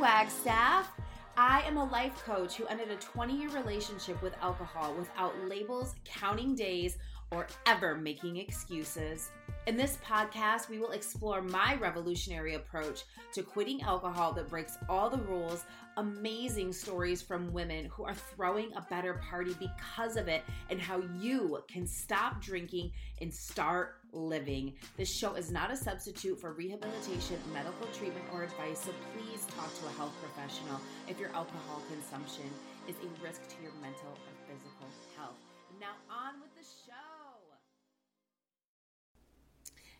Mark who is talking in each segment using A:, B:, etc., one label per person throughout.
A: Wagstaff. I am a life coach who ended a 20 year relationship with alcohol without labels, counting days, or ever making excuses. In this podcast, we will explore my revolutionary approach to quitting alcohol that breaks all the rules, amazing stories from women who are throwing a better party because of it, and how you can stop drinking and start living. This show is not a substitute for rehabilitation, medical treatment, or advice, so please talk to a health professional if your alcohol consumption is a risk to your mental or physical health. Now, on with the show.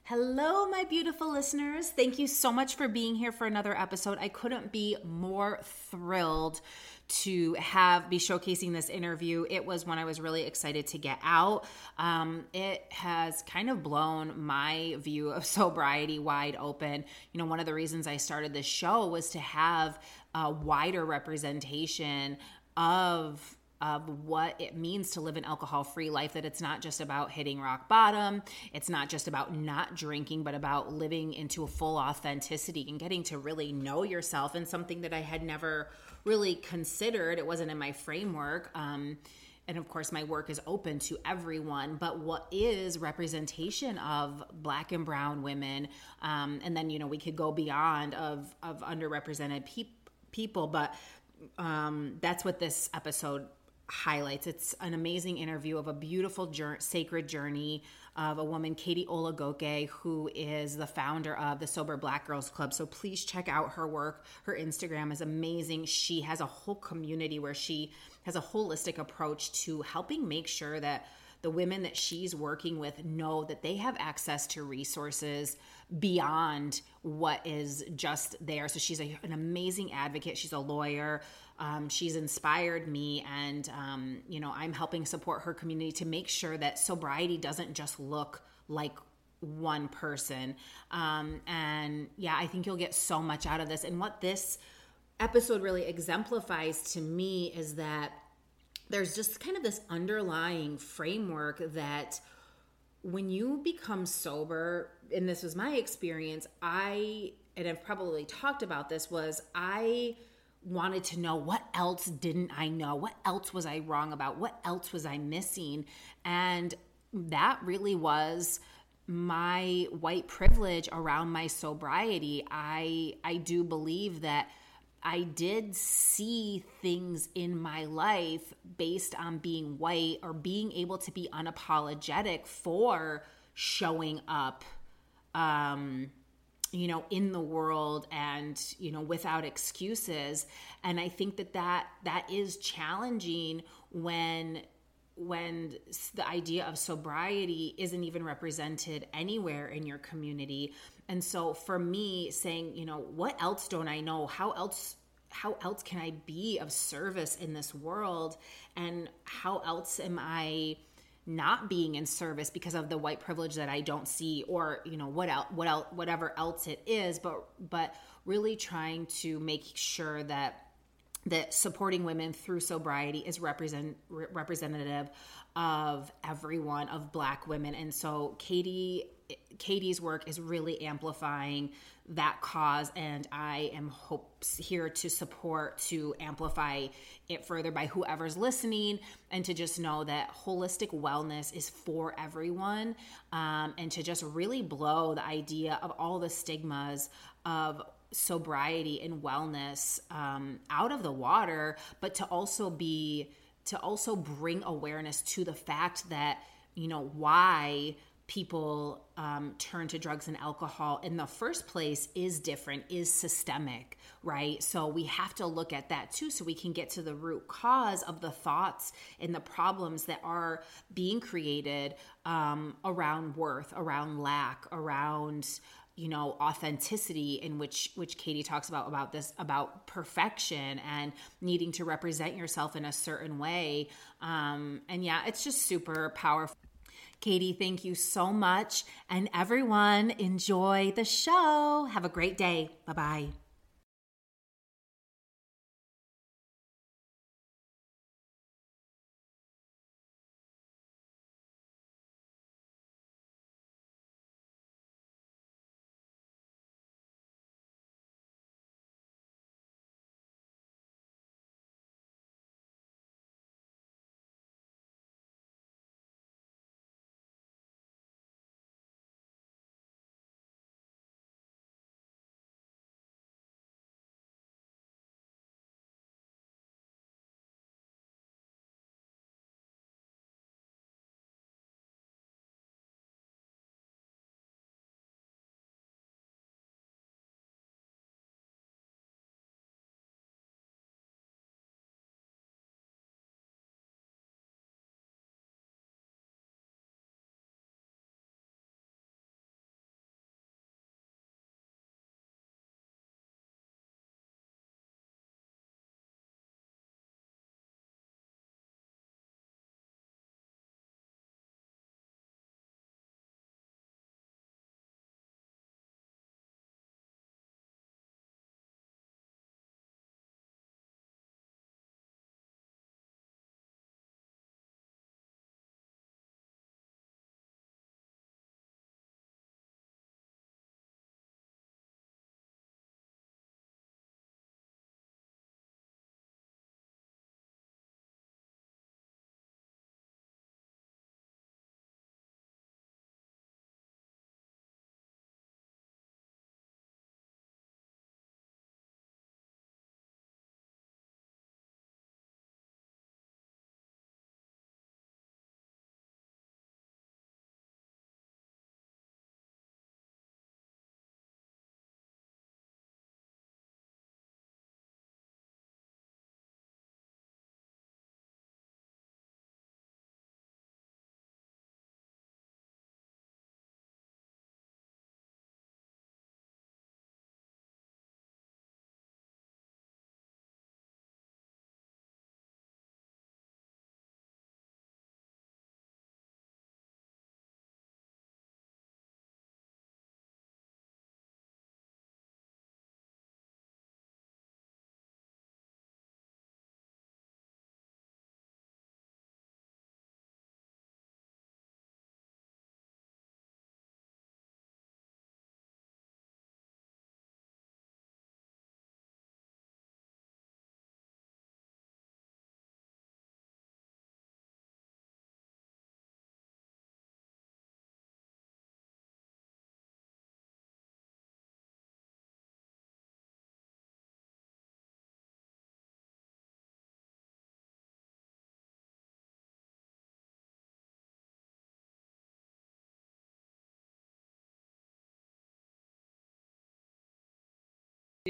A: Hello, my beautiful listeners. Thank you so much for being here for another episode. I couldn't be more thrilled to have be showcasing this interview. It was one I was really excited to get out. Um, it has kind of blown my view of sobriety wide open. You know, one of the reasons I started this show was to have a wider representation of of what it means to live an alcohol free life that it's not just about hitting rock bottom it's not just about not drinking but about living into a full authenticity and getting to really know yourself and something that i had never really considered. It wasn't in my framework um, and of course my work is open to everyone but what is representation of black and brown women um, and then you know we could go beyond of of underrepresented pe- people but um, that's what this episode highlights. It's an amazing interview of a beautiful journey, sacred journey of a woman, Khadi Olagoke, who is the founder of the Sober Black Girls Club. So please check out her work. Her Instagram is amazing. She has a whole community where she has a holistic approach to helping make sure that the women that she's working with know that they have access to resources beyond what is just there. So she's a, an amazing advocate. She's a lawyer. Um, she's inspired me, and um, you know, I'm helping support her community to make sure that sobriety doesn't just look like one person. Um, and yeah, I think you'll get so much out of this. And what this episode really exemplifies to me is that there's just kind of this underlying framework that when you become sober, and this was my experience, I, and I've probably talked about this, was I wanted to know what else didn't I know? What else was I wrong about? What else was I missing? And that really was my white privilege around my sobriety. I I do believe that I did see things in my life based on being white or being able to be unapologetic for showing up um you know in the world and you know without excuses. And i think that that that is challenging when when the idea of sobriety isn't even represented anywhere in your community. And so for me saying you know what else don't i know? How else how else can I be of service in this world? And how else am I not being in service because of the white privilege that I don't see or, you know, what else, what whatever else it is, but, but really trying to make sure that that supporting women through sobriety is represent re- representative of everyone of black women. And so Khadi Khadi's work is really amplifying that cause and i am hopes here to support to amplify it further by whoever's listening and to just know that holistic wellness is for everyone um, and to just really blow the idea of all the stigmas of sobriety and wellness um, out of the water but to also be to also bring awareness to the fact that you know why people um, turn to drugs and alcohol in the first place is different, is systemic, right? So we have to look at that too so we can get to the root cause of the thoughts and the problems that are being created um, around worth, around lack, around you know authenticity in which which Khadi talks about about this about perfection and needing to represent yourself in a certain way um and yeah it's just super powerful Khadi, thank you so much. And everyone, enjoy the show. Have a great day. Bye bye.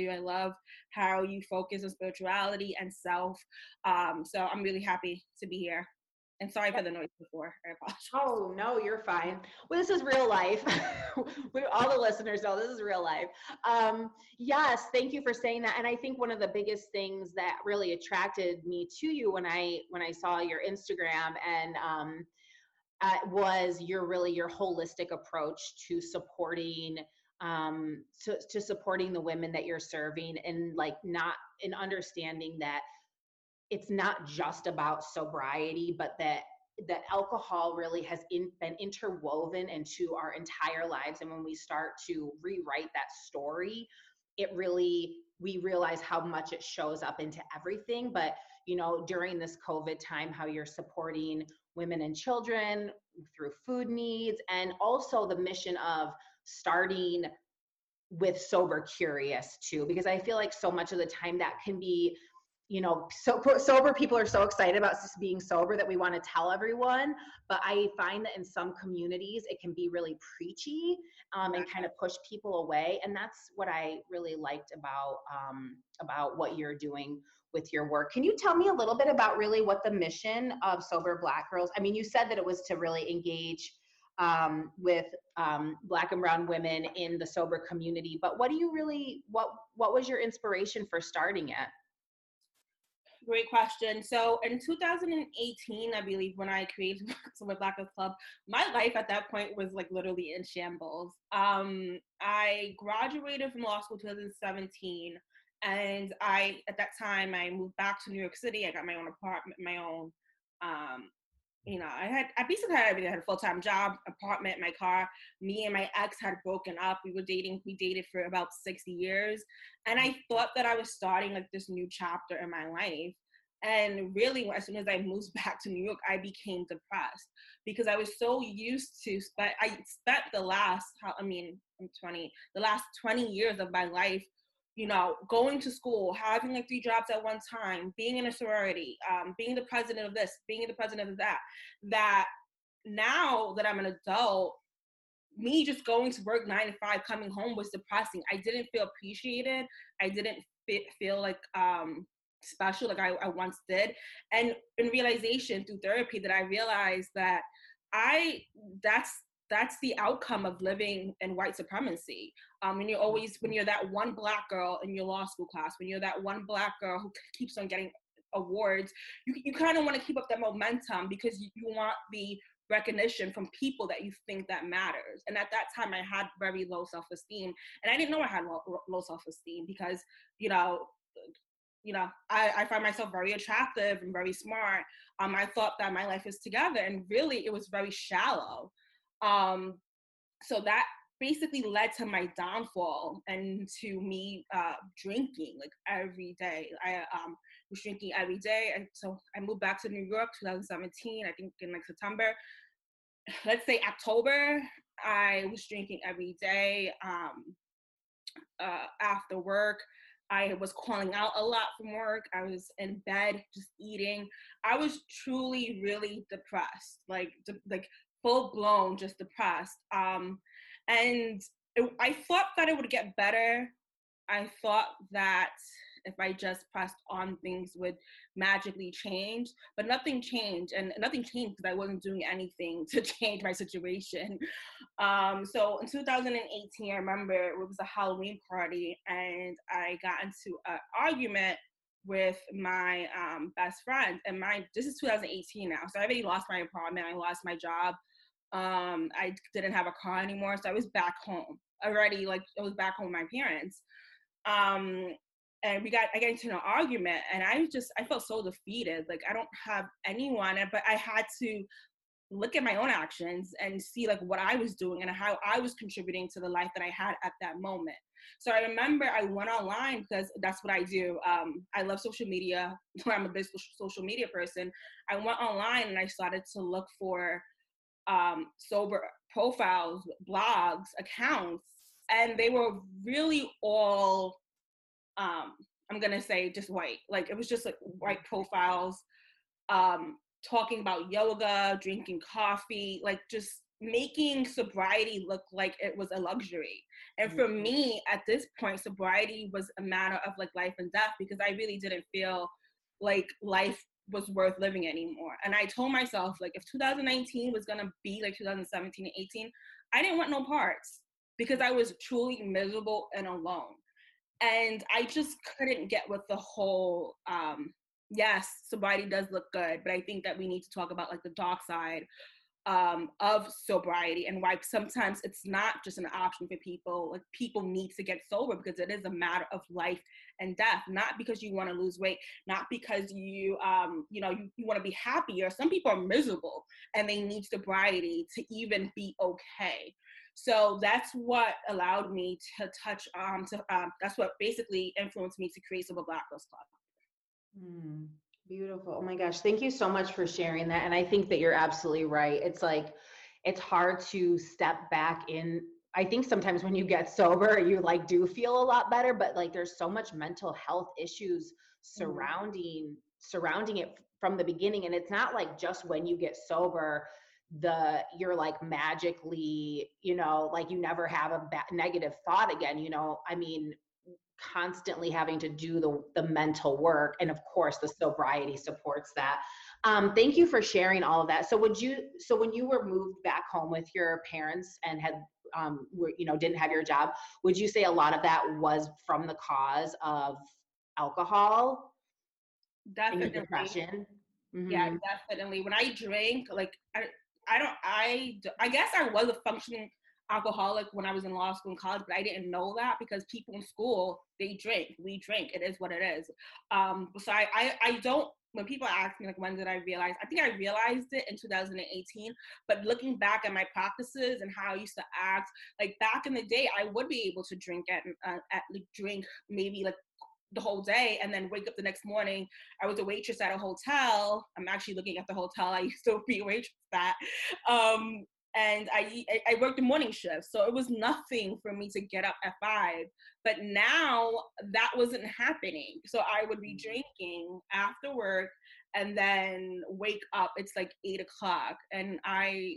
B: I love how you focus on spirituality and self. Um, so I'm really happy to be here. And sorry for the noise before. I apologize.
A: Oh no, you're fine. Well, this is real life. all the listeners know this is real life. Um, yes, thank you for saying that. And I think one of the biggest things that really attracted me to you when I when I saw your Instagram and um, uh, was your really your holistic approach to supporting um, to, to supporting the women that you're serving and like not in understanding that it's not just about sobriety, but that that alcohol really has in, been interwoven into our entire lives. And when we start to rewrite that story, it really we realize how much it shows up into everything. But you know, during this COVID time, how you're supporting women and children through food needs, and also the mission of starting with sober curious too because i feel like so much of the time that can be you know so sober people are so excited about just being sober that we want to tell everyone but i find that in some communities it can be really preachy um, and kind of push people away and that's what i really liked about um, about what you're doing with your work. Can you tell me a little bit about really what the mission of sober black girls i mean you said that it was to really engage um, with um, black and brown women in the sober community but what do you really what what was your inspiration for starting it
B: great question. So in 2018, I believe, when I created Sober Black Girls Club, my life at that point was like literally in shambles. Um, I graduated from law school 2017, and I at that time I moved back to New York City. I got my own apartment, my own um, you know, I had I basically had everything. I had a full time job, apartment, my car. Me and my ex had broken up. We were dating. We dated for about six years, and I mm-hmm. thought that I was starting like this new chapter in my life. And really, as soon as I moved back to New York, I became depressed because I was so used to. But I spent the last, I mean, I'm 20, the last 20 years of my life you know, going to school, having like three jobs at one time, being in a sorority, um, being the president of this, being the president of that, that now that I'm an adult, me just going to work nine to five, coming home was depressing. I didn't feel appreciated. I didn't feel like um, special like I, I once did. And in realization through therapy that I realized that I that's that's the outcome of living in white supremacy. Um, when you're always when you're that one black girl in your law school class, when you're that one black girl who keeps on getting awards, you you kind of want to keep up that momentum because you, you want the recognition from people that you think that matters. And at that time, I had very low self-esteem, and I didn't know I had low, low self-esteem because you know you know, I, I find myself very attractive and very smart. Um, I thought that my life was together, and really, it was very shallow. Um, so that basically led to my downfall and to me uh, drinking like every day. I um, was drinking every day. And so I moved back to New York 2017, I think in like September. Let's say October, I was drinking every day um, uh, after work. I was calling out a lot from work. I was in bed just eating. I was truly really depressed, like de- like full blown just depressed. Um, and it, I thought that it would get better. I thought that if I just pressed on, things would magically change. But nothing changed, and nothing changed because I wasn't doing anything to change my situation. Um, so in 2018, I remember it was a Halloween party, and I got into an argument with my um, best friend. And my this is 2018 now, so I already lost my apartment. I lost my job um i didn't have a car anymore so i was back home. Already like i was back home with my parents um and we got i got into an argument and i just i felt so defeated like i don't have anyone but i had to look at my own actions and see like what i was doing and how i was contributing to the life that i had at that moment. So i remember i went online because that's what i do um, i love social media i'm a big social media person. I went online and i started to look for um, sober profiles, blogs, accounts, and they were really all, um, I'm gonna say, just white. Like it was just like white profiles, um, talking about yoga, drinking coffee, like just making sobriety look like it was a luxury. And for mm-hmm. me, at this point, sobriety was a matter of like life and death because I really didn't feel like life was worth living anymore. And I told myself, like, if 2019 was gonna be like 2017 and 18, I didn't want no parts because I was truly miserable and alone. And I just couldn't get with the whole, um, yes, sobriety does look good, but I think that we need to talk about like the dark side um, of sobriety and why sometimes it's not just an option for people. Like people need to get sober because it is a matter of life and death. Not because you want to lose weight, not because you um, you know you, you want to be happier. Some people are miserable and they need sobriety to even be okay. So that's what allowed me to touch um to um, that's what basically influenced me to create Sober Black Girls Club.
A: Mm. Beautiful. Oh my gosh. Thank you so much for sharing that. And I think that you're absolutely right. It's like, it's hard to step back in. I think sometimes when you get sober, you like do feel a lot better, but like there's so much mental health issues surrounding mm-hmm. surrounding it from the beginning and it's not like just when you get sober the you're like magically you know like you never have a ba- negative thought again you know i mean constantly having to do the, the mental work and of course the sobriety supports that. Um, thank you for sharing all of that. So would you so when you were moved back home with your parents and had um, were, you know didn't have your job would you say a lot of that was from the cause of alcohol?
B: Definitely depression? Mm-hmm. yeah definitely. When i drink like I, I don't I I guess I was a functioning alcoholic when I was in law school and college, but I didn't know that because people in school they drink. We drink. It is what it is. Um, so I, I I don't. When people ask me like when did I realize, I think I realized it in 2018. But looking back at my practices and how I used to act, like back in the day, I would be able to drink at uh, at like drink maybe like the whole day and then wake up the next morning. I was a waitress at a hotel. I'm actually looking at the hotel I used to be a waitress at. Um, and I I worked the morning shift, so it was nothing for me to get up at five. But now that wasn't happening, so I would be mm. drinking after work and then wake up. It's like eight o'clock, and I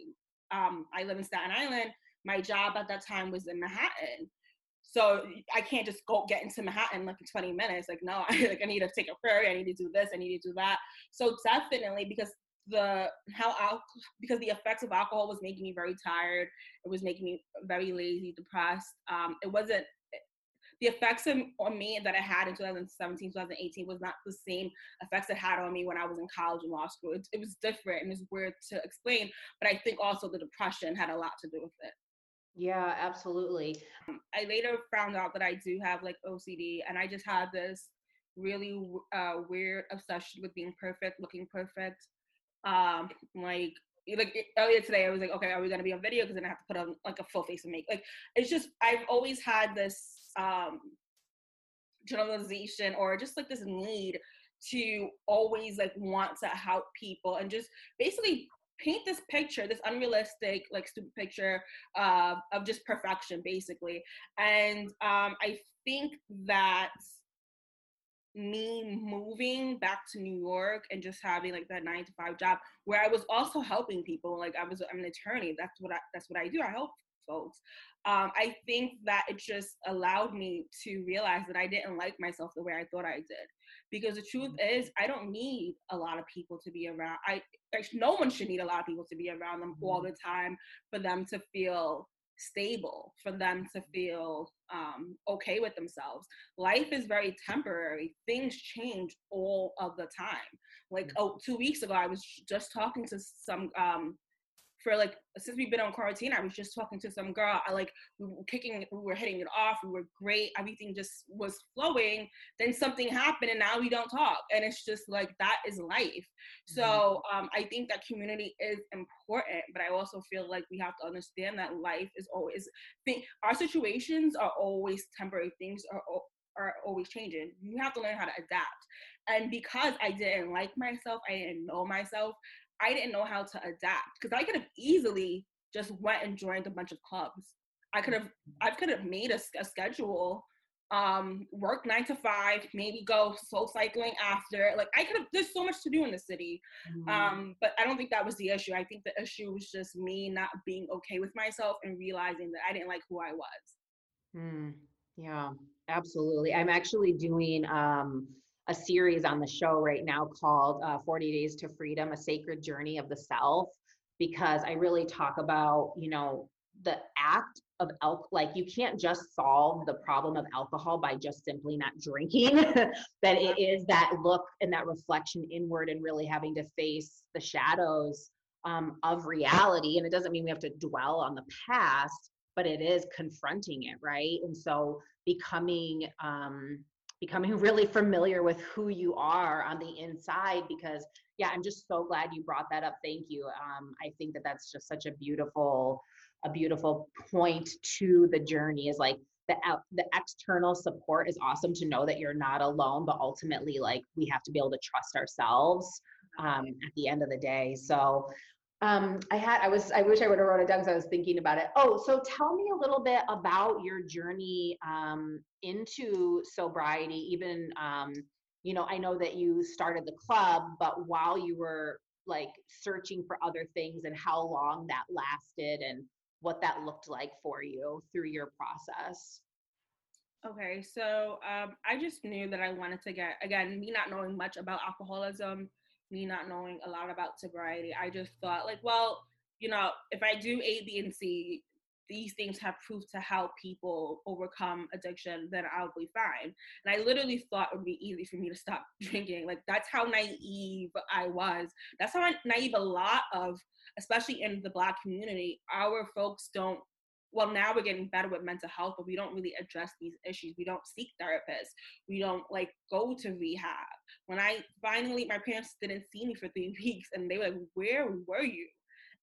B: um I live in Staten Island. My job at that time was in Manhattan, so I can't just go get into Manhattan like in 20 minutes. Like no, I like I need to take a ferry. I need to do this. I need to do that. So definitely because the how al- because the effects of alcohol was making me very tired it was making me very lazy depressed um it wasn't the effects on me that I had in 2017, 2018 was not the same effects it had on me when I was in college and law school. It, it was different and it's weird to explain, but I think also the depression had a lot to do with it.
A: Yeah, absolutely.
B: Um, I later found out that I do have like OCD and I just had this really uh, weird obsession with being perfect, looking perfect um like like earlier today i was like okay are we to be on video? Because then i have to put on like a full face and make like it's just i've always had this um generalization or just like this need to always like want to help people and just basically paint this picture this unrealistic like stupid picture uh, of just perfection basically. And um i think that me moving back to New York and just having like that nine to five job where I was also helping people. Like I was, I'm an attorney. That's what I, that's what I do. I help folks. Um, I think that it just allowed me to realize that I didn't like myself the way I thought I did. Because the truth mm-hmm. is, I don't need a lot of people to be around. I, no one should need a lot of people to be around them all mm-hmm. the time for them to feel stable for them to feel um, okay with themselves. Life is very temporary. Things change all of the time. Like mm. oh, two weeks ago, I was just talking to some um, for like since we've been on quarantine, I was just talking to some girl. I like we were kicking, we were hitting it off, we were great, everything just was flowing. Then something happened, and now we don't talk, and it's just like that is life. Mm-hmm. So um, I think that community is important, but I also feel like we have to understand that life is always. Think our situations are always temporary. Things are are always changing. You have to learn how to adapt. And because I didn't like myself, I didn't know myself, I didn't know how to adapt because I could have easily just went and joined a bunch of clubs. I could have I could have made a, a schedule, um, work nine to five, maybe go soul cycling after. Like I could have. There's so much to do in the city, mm-hmm. um, but I don't think that was the issue. I think the issue was just me not being okay with myself and realizing that I didn't like who I was.
A: Mm, yeah, absolutely. I'm actually doing um, a series on the show right now called uh, 40 Days to Freedom, a sacred journey of the self, because I really talk about, you know, the act of alcohol like you can't just solve the problem of alcohol by just simply not drinking that it is that look and that reflection inward and really having to face the shadows um, of reality and it doesn't mean we have to dwell on the past but it is confronting it right? And so becoming um, becoming really familiar with who you are on the inside because yeah i'm just so glad you brought that up. Thank you. Um, i think that that's just such a beautiful a beautiful point to the journey is like the out the external support is awesome to know that you're not alone but ultimately like we have to be able to trust ourselves um, at the end of the day. So um, I had, I was, I wish I would have wrote it down because I was thinking about it. Oh, so tell me a little bit about your journey um, into sobriety. Even, um, you know, I know that you started the club, but while you were like searching for other things and how long that lasted and what that looked like for you through your process.
B: Okay, so um, I just knew that I wanted to get, again, me not knowing much about alcoholism, me not knowing a lot about sobriety, I just thought, like, well, you know, if I do A, B, and C, these things have proved to help people overcome addiction, then I'll be fine. And I literally thought it would be easy for me to stop drinking. Like, that's how naive I was. That's how naive a lot of especially in the black community, our folks don't well now we're getting better with mental health but we don't really address these issues. We don't seek therapists. We don't like go to rehab. When i finally my parents didn't see me for three weeks and they were like where were you?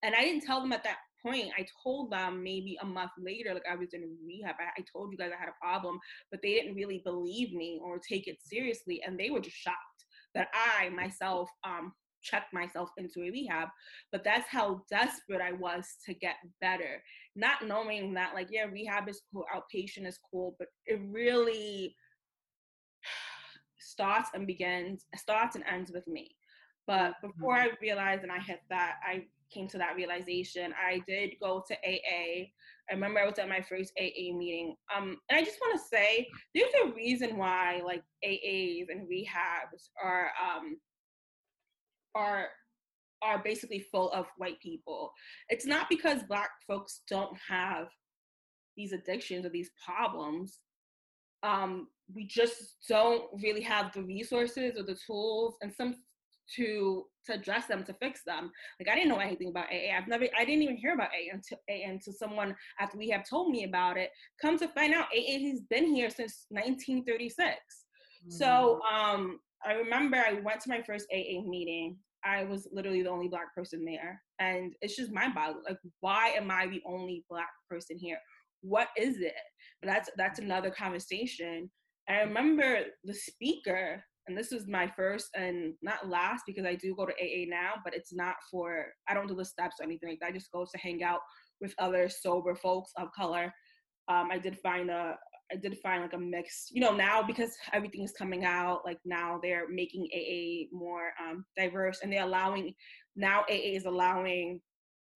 B: And i didn't tell them at that point. I told them maybe a month later like i was in rehab. I, I told you guys i had a problem but they didn't really believe me or take it seriously and they were just shocked that i myself um check myself into a rehab but that's how desperate i was to get better. Not knowing that like yeah rehab is cool outpatient is cool but it really starts and begins starts and ends with me. But before mm-hmm. i realized and i hit that i came to that realization i did go to aa i remember i was at my first aa meeting. Um and i just want to say there's a reason why like aas and rehabs are um are are basically full of white people. It's not because black folks don't have these addictions or these problems. Um, we just don't really have the resources or the tools and some to to address them to fix them. Like I didn't know anything about AA. I've never I didn't even hear about AA until AA until someone after we have told me about it. Come to find out AA has been here since 1936. Mm-hmm. So um I remember I went to my first AA meeting I was literally the only black person there. And it's just mind boggling. Like, why am I the only black person here? What is it? But that's that's another conversation. I remember the speaker, and this was my first and not last because I do go to AA now, but it's not for I don't do the steps or anything like that. I just go to hang out with other sober folks of color. Um, I did find a, I did find like a mix, you know, now because everything is coming out, like now they're making AA more um, diverse and they're allowing, now AA is allowing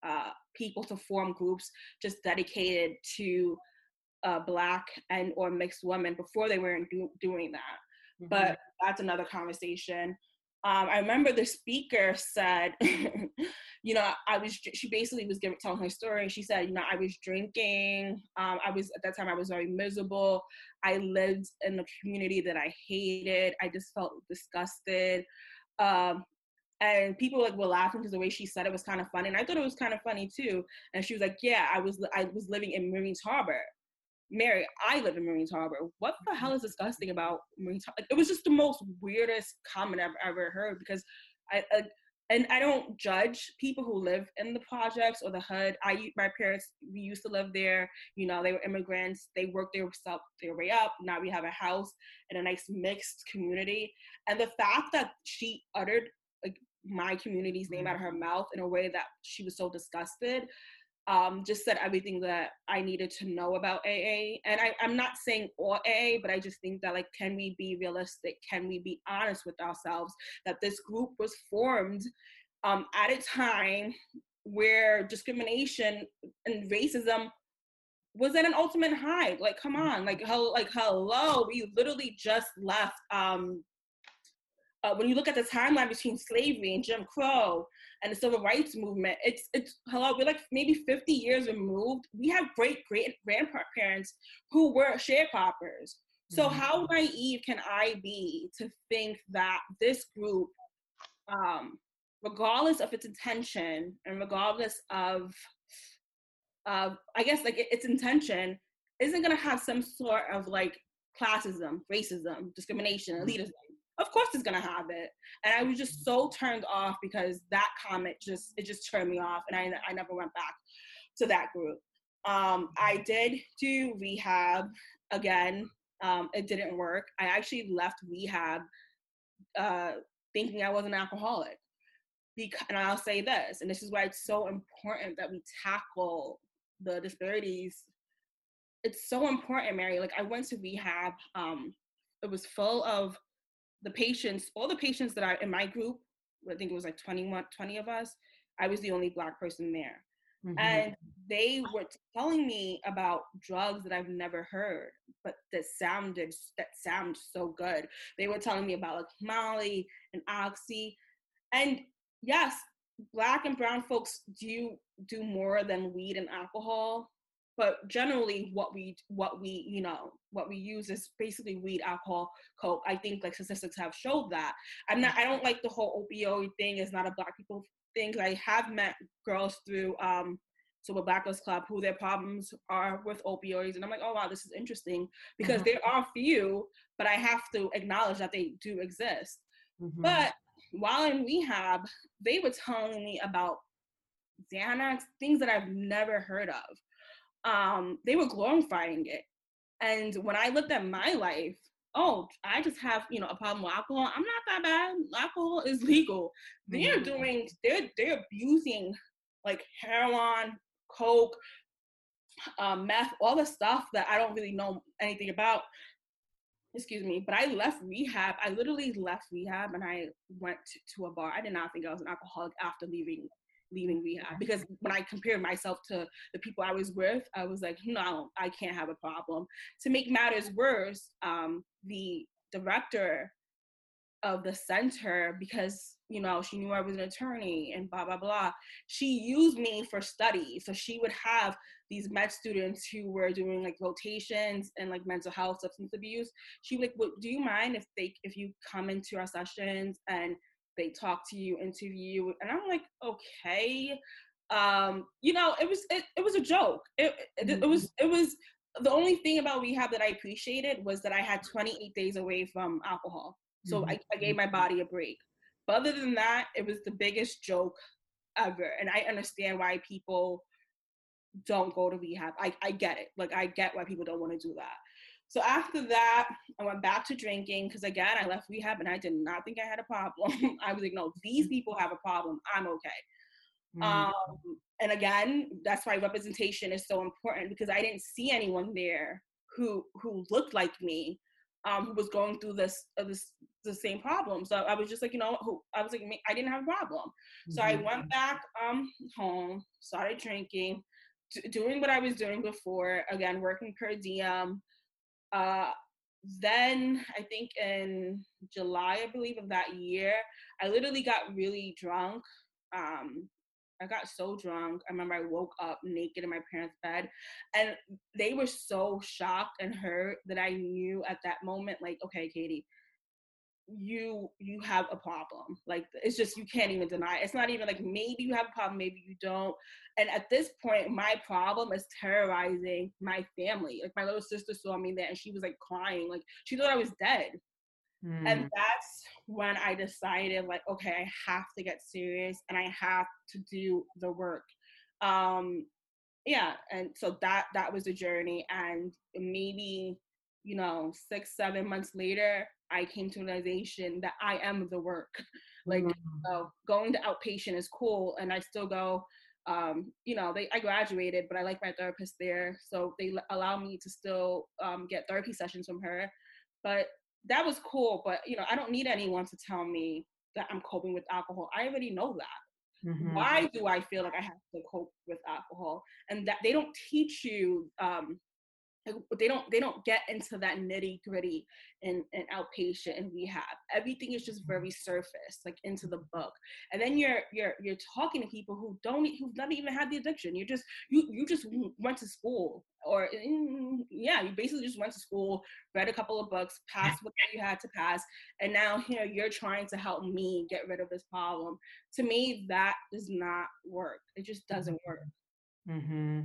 B: uh, people to form groups just dedicated to uh, black and or mixed women before they weren't do- doing that. Mm-hmm. But that's another conversation um, I remember the speaker said, you know, I was, she basically was giving, telling her story. She said, you know, I was drinking. Um, I was, at that time, I was very miserable. I lived in a community that I hated. I just felt disgusted. Um, and people like were laughing because the way she said it was kind of funny. And I thought it was kind of funny too. And she was like, yeah, I was, I was living in Mariners Harbor. Mary, I live in Mariners Harbor. What the hell is disgusting about Mariners Harbor? Like, it was just the most weirdest comment I've ever heard because I, I and I don't judge people who live in the projects or the HUD. I my parents we used to live there. You know, they were immigrants. They worked their stuff their way up. Now we have a house in a nice mixed community. And the fact that she uttered like my community's name out of her mm-hmm. mouth in a way that she was so disgusted um, just said everything that I needed to know about AA. And I, I'm not saying all AA, but I just think that like, can we be realistic? Can we be honest with ourselves that this group was formed um, at a time where discrimination and racism was at an ultimate high. Like, come on, like, how, like, hello, we literally just left um, uh, when you look at the timeline between slavery and Jim Crow and the civil rights movement, it's it's hello, we're like maybe 50 years removed. We have great great grandparents who were sharecroppers. So mm-hmm. how naive can I be to think that this group, um, regardless of its intention and regardless of, uh, I guess like its intention, isn't gonna have some sort of like classism, racism, discrimination, mm-hmm. elitism of course it's gonna have it. And i was just so turned off because that comment just it just turned me off and i, I never went back to that group. Um, i did do rehab again. Um, it didn't work. I actually left rehab uh, thinking i was an alcoholic. Because, and i'll say this and this is why it's so important that we tackle the disparities. It's so important mary. Like i went to rehab um, it was full of the patients, all the patients that are in my group, I think it was like 21, 20 of us, I was the only black person there. Mm-hmm. And they were telling me about drugs that I've never heard, but that sounded that sound so good. They were telling me about like Molly and Oxy. And yes, black and brown folks do do more than weed and alcohol but generally what we what we you know what we use is basically weed alcohol coke. I think like statistics have showed that. I'm not i don't like the whole opioid thing. It's not a black people thing. I have met girls through um Sober Black Girls Club who their problems are with opioids and i'm like oh wow this is interesting because mm-hmm. there are few but i have to acknowledge that they do exist. Mm-hmm. but while in rehab they were telling me about xanax things that i've never heard of um, they were glorifying it. And when I looked at my life, oh, I just have, you know, a problem with alcohol. I'm not that bad. Alcohol is legal. They're mm-hmm. doing, they're they're abusing like heroin, coke, um, meth, all the stuff that I don't really know anything about. Excuse me, but I left rehab. I literally left rehab and I went to, to a bar. I did not think I was an alcoholic after leaving leaving rehab because when I compared myself to the people I was with, I was like, no, I can't have a problem. To make matters worse, um, the director of the center, because you know she knew I was an attorney and blah blah blah, she used me for study. So she would have these med students who were doing like rotations and like mental health, substance abuse. She like, well, do you mind if they if you come into our sessions and they talk to you, interview you, and I'm like, okay. Um, you know, it was it, it was a joke. It, it, it was mm-hmm. it was the only thing about rehab that I appreciated was that I had 28 days away from alcohol. So mm-hmm. I, I gave my body a break. But other than that, it was the biggest joke ever. And I understand why people don't go to rehab. I, I get it. Like I get why people don't want to do that. So after that, I went back to drinking because again, I left rehab and I did not think I had a problem. I was like, no, these people have a problem. I'm okay. Mm-hmm. Um, and again, that's why representation is so important because I didn't see anyone there who who looked like me, um, who was going through this uh, this the same problem. So I was just like, you know, who I was like, I didn't have a problem. So mm-hmm. I went back um home, started drinking, doing what I was doing before. Again, working per diem. Uh, then I think in July, I believe, of that year, I literally got really drunk. Um, I got so drunk. I remember I woke up naked in my parents' bed, and they were so shocked and hurt that I knew at that moment, like, okay, Khadi, you you have a problem like it's just you can't even deny it. it's not even like maybe you have a problem maybe you don't and at this point my problem is terrorizing my family like my little sister saw me there and she was like crying like she thought i was dead mm. and hmm. that's when i decided like okay i have to get serious and i have to do the work um yeah and so that that was the journey and maybe you know six seven months later I came to realization that I am the work. like mm-hmm. going to outpatient is cool, and I still go. Um, you know, they I graduated, but I like my therapist there, so they allow me to still um, get therapy sessions from her. But that was cool. But you know, I don't need anyone to tell me that I'm coping with alcohol. I already know that. Mm-hmm. Why do I feel like I have to cope with alcohol? And that they don't teach you um, they don't they don't get into that nitty gritty in, in outpatient and rehab. Everything is just very mm-hmm. surface like into the book. And then you're you're you're talking to people who don't who've never even had the addiction. You just you you just went to school or in, yeah you basically just went to school read a couple of books passed what you had to pass and now here you're trying to help me get rid of this problem. To me that does not work. It just doesn't work.
A: Mm-hmm. mm-hmm.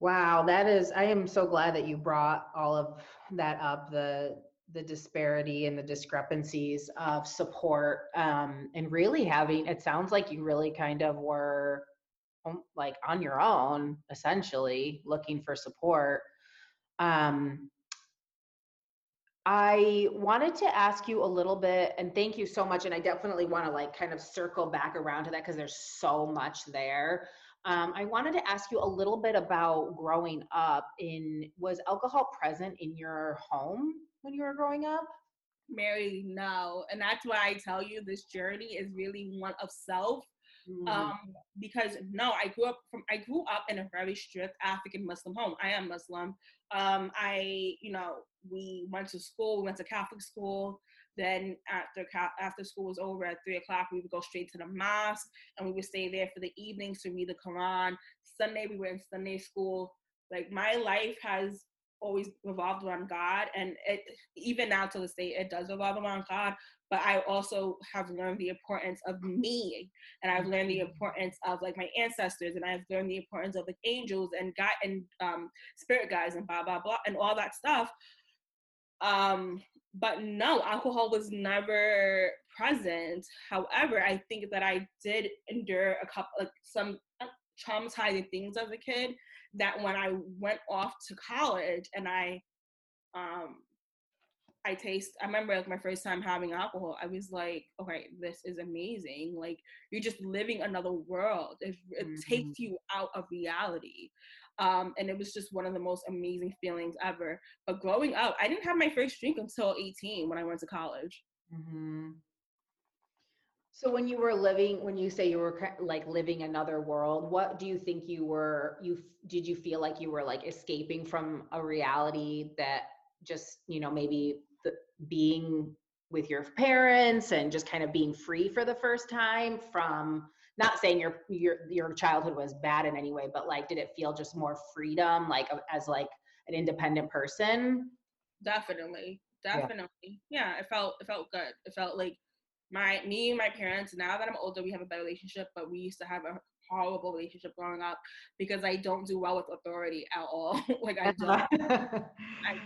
A: Wow, that is I am so glad that you brought all of that up the the disparity and the discrepancies of support um, and really having it sounds like you really kind of were um, like on your own essentially looking for support um, I wanted to ask you a little bit, and thank you so much. And I definitely want to like kind of circle back around to that because there's so much there. Um, I wanted to ask you a little bit about growing up. In was alcohol present in your home when you were growing up?
B: Mary, no, and that's why I tell you this journey is really one of self. Mm. Um, because no, I grew up from I grew up in a very strict African Muslim home. I am Muslim. Um, I, you know, we went to school, we went to Catholic school. Then after after school was over at three o'clock, we would go straight to the mosque and we would stay there for the evenings to read the Quran. Sunday we were in Sunday school. Like my life has always revolved around God, and it even now to this day it does revolve around God. But I also have learned the importance of me, and I've learned the mm-hmm. importance of like my ancestors, and I've learned the importance of like angels and God and um, spirit guides and blah blah blah and all that stuff. Um, but no, alcohol was never present. However, I think that I did endure a couple, like some traumatizing things as a kid. That when I went off to college and I, um, I taste. I remember like my first time having alcohol. I was like, okay, this is amazing. Like you're just living another world. It, it mm-hmm. takes you out of reality. Um, and it was just one of the most amazing feelings ever. But growing up, I didn't have my first drink until 18 when I went to college.
A: Mm-hmm. So when you were living, when you say you were like living another world, what do you think you were? You did you feel like you were like escaping from a reality that just you know maybe the, being with your parents and just kind of being free for the first time from not saying your your your childhood was bad in any way but like did it feel just more freedom like as like an independent person?
B: Definitely definitely. Yeah, yeah it felt it felt good. It felt like my me and my parents now that i'm older we have a better relationship but we used to have a horrible relationship growing up because i don't do well with authority at all. Like i don't. I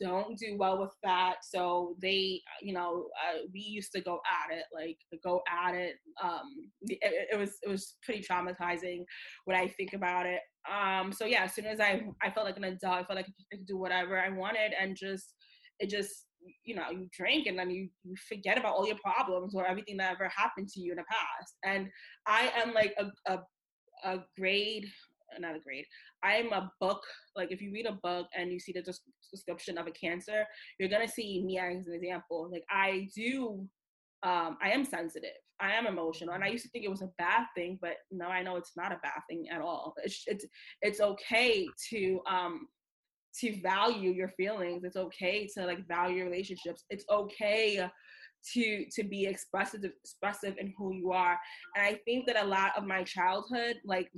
B: don't do well with that. So they, you know, uh, we used to go at it, like go at it. Um, it, it, was it was pretty traumatizing when I think about it. Um, so yeah, as soon as I I felt like an adult, I felt like I could do whatever I wanted, and just it just you know you drink and then you, you forget about all your problems or everything that ever happened to you in the past. And I am like a, a a grade not a grade. I'm a book. Like if you read a book and you see the description of a cancer, you're gonna see me as an example. Like I do, um, I am sensitive. I am emotional, and I used to think it was a bad thing, but now I know it's not a bad thing at all. It's it's it's okay to um to value your feelings. It's okay to like value relationships. It's okay to to be expressive expressive in who you are and i think that a lot of my childhood like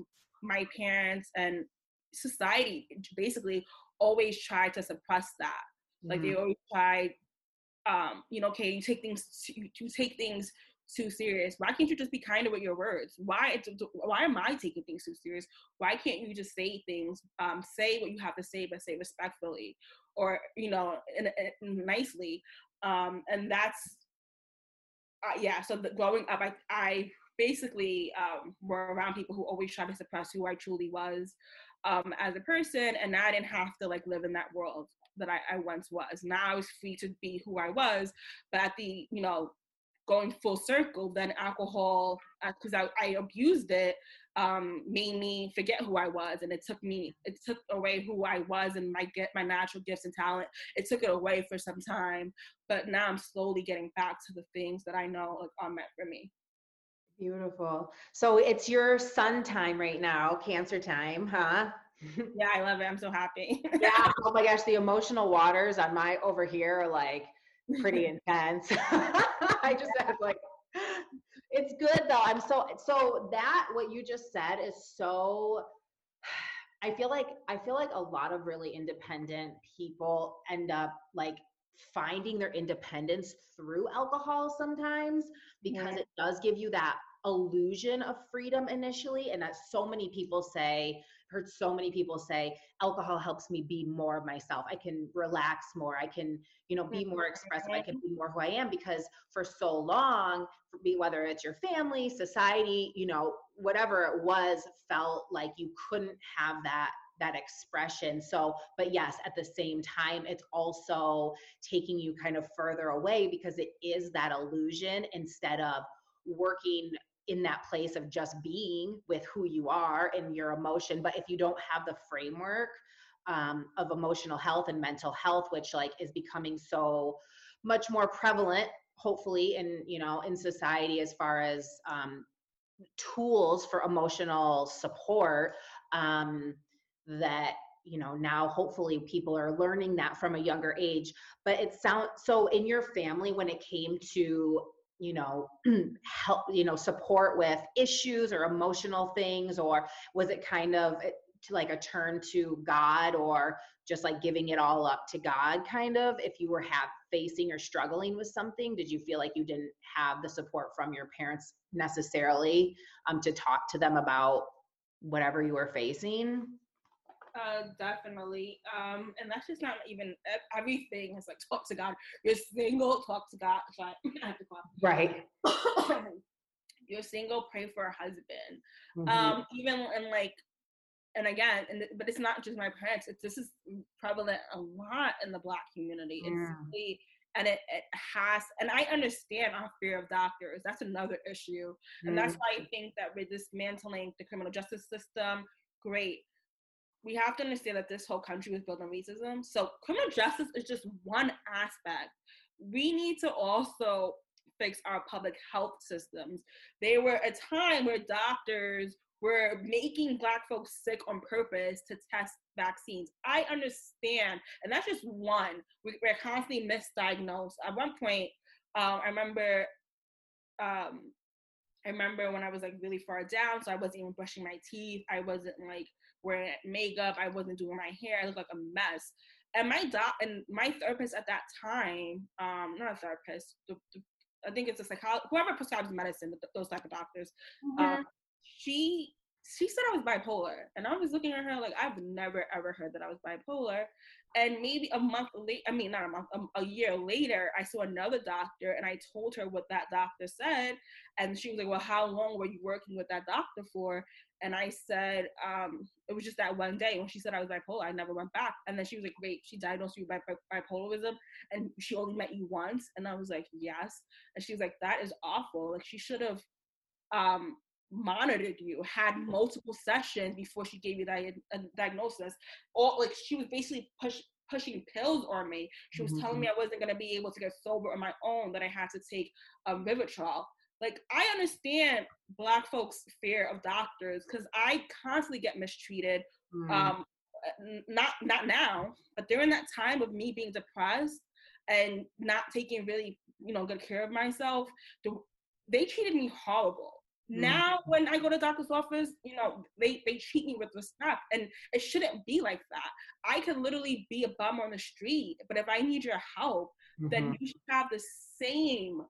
B: my parents and society basically always try to suppress that. Like mm-hmm. they always try, um, you know, okay, you take things to, you take things too serious. Why can't you just be kinder with your words? Why why am I taking things too serious? Why can't you just say things, um, say what you have to say, but say respectfully, or you know, in, in, nicely? Um, and that's uh, yeah. So the, growing up, I I basically um, were around people who always tried to suppress who I truly was um, as a person, and I didn't have to like live in that world that I, I once was. Now I was free to be who I was, but at the you know going full circle, then alcohol because uh, I, I abused it um, made me forget who I was, and it took me it took away who I was and my get my natural gifts and talent. It took it away for some time, but now I'm slowly getting back to the things that I know like, are meant for me.
A: Beautiful. So it's your sun time right now, cancer time, huh?
B: yeah, I love it. I'm so happy.
A: yeah. Oh my gosh, the emotional waters on my over here are like pretty intense. I just have like it's good though. I'm so so that what you just said is so I feel like I feel like a lot of really independent people end up like finding their independence through alcohol sometimes because it does give you that illusion of freedom initially and that so many people say heard so many people say alcohol helps me be more of myself. I can relax more. I can you know be more mm-hmm. expressive. I can mm-hmm. be more who i am because for so long be whether it's your family society you know whatever it was felt like you couldn't have that that expression. So, but yes, at the same time, it's also taking you kind of further away because it is that illusion instead of working in that place of just being with who you are and your emotion. But if you don't have the framework um, of emotional health and mental health, which like is becoming so much more prevalent, hopefully, in you know in society as far as um, tools for emotional support. Um, that you know now hopefully people are learning that from a younger age but it sounds so in your family when it came to you know help you know support with issues or emotional things or was it kind of eh, like a turn to god or just like giving it all up to god kind of? If you were have facing or struggling with something did you feel like you didn't have the support from your parents necessarily um, to talk to them about whatever you were facing
B: uh, definitely. Um, and that's just not even everything is like talk to God. You're single, talk to God. Sorry, I have to
A: Right.
B: You're single, pray for a husband. Mm-hmm. Um, even in like, and again, and but it's not just my parents. It's this is prevalent a lot in the Black community. It's yeah. really, and it, it has and i understand our fear of doctors that's another issue and that's mm-hmm. why i think that we're dismantling the criminal justice system great we have to understand that this whole country was built on racism. So criminal justice is just one aspect. We need to also fix our public health systems. There were a time where doctors were making black folks sick on purpose to test vaccines. I understand, and that's just one. We, are constantly misdiagnosed. At one point, um, I remember, um, I remember when I was like really far down, so I wasn't even brushing my teeth. I wasn't like wearing makeup. I wasn't doing my hair. I looked like a mess. And my doc and my therapist at that time, um, not a therapist, the, the, I think it's a psychologist, whoever prescribes medicine, those type of doctors. Mm-hmm. Um, she she said I was bipolar, and I was looking at her like I've never ever heard that I was bipolar. And maybe a month later, I mean not a month, a, um, a year later, I saw another doctor, and I told her what that doctor said, and she was like, "Well, how long were you working with that doctor for?" And I said, um, it was just that one day when she said I was bipolar, I never went back. And then she was like, wait, she diagnosed you with bipolarism and she only met you once. And I was like, yes. And she was like, that is awful. Like she should have um, monitored you, had multiple sessions before she gave you that a diagnosis. Or like she was basically push, pushing pills on me. She was mm-hmm. telling me I wasn't going to be able to get sober on my own, that I had to take um, Vivitrol like i understand black folks fear of doctors because i constantly get mistreated mm. um not not now but during that time of me being depressed and not taking really you know good care of myself they treated me horrible mm. now when i go to doctor's office you know they they treat me with respect and it shouldn't be like that i could literally be a bum on the street but if i need your help mm-hmm. then you should have the same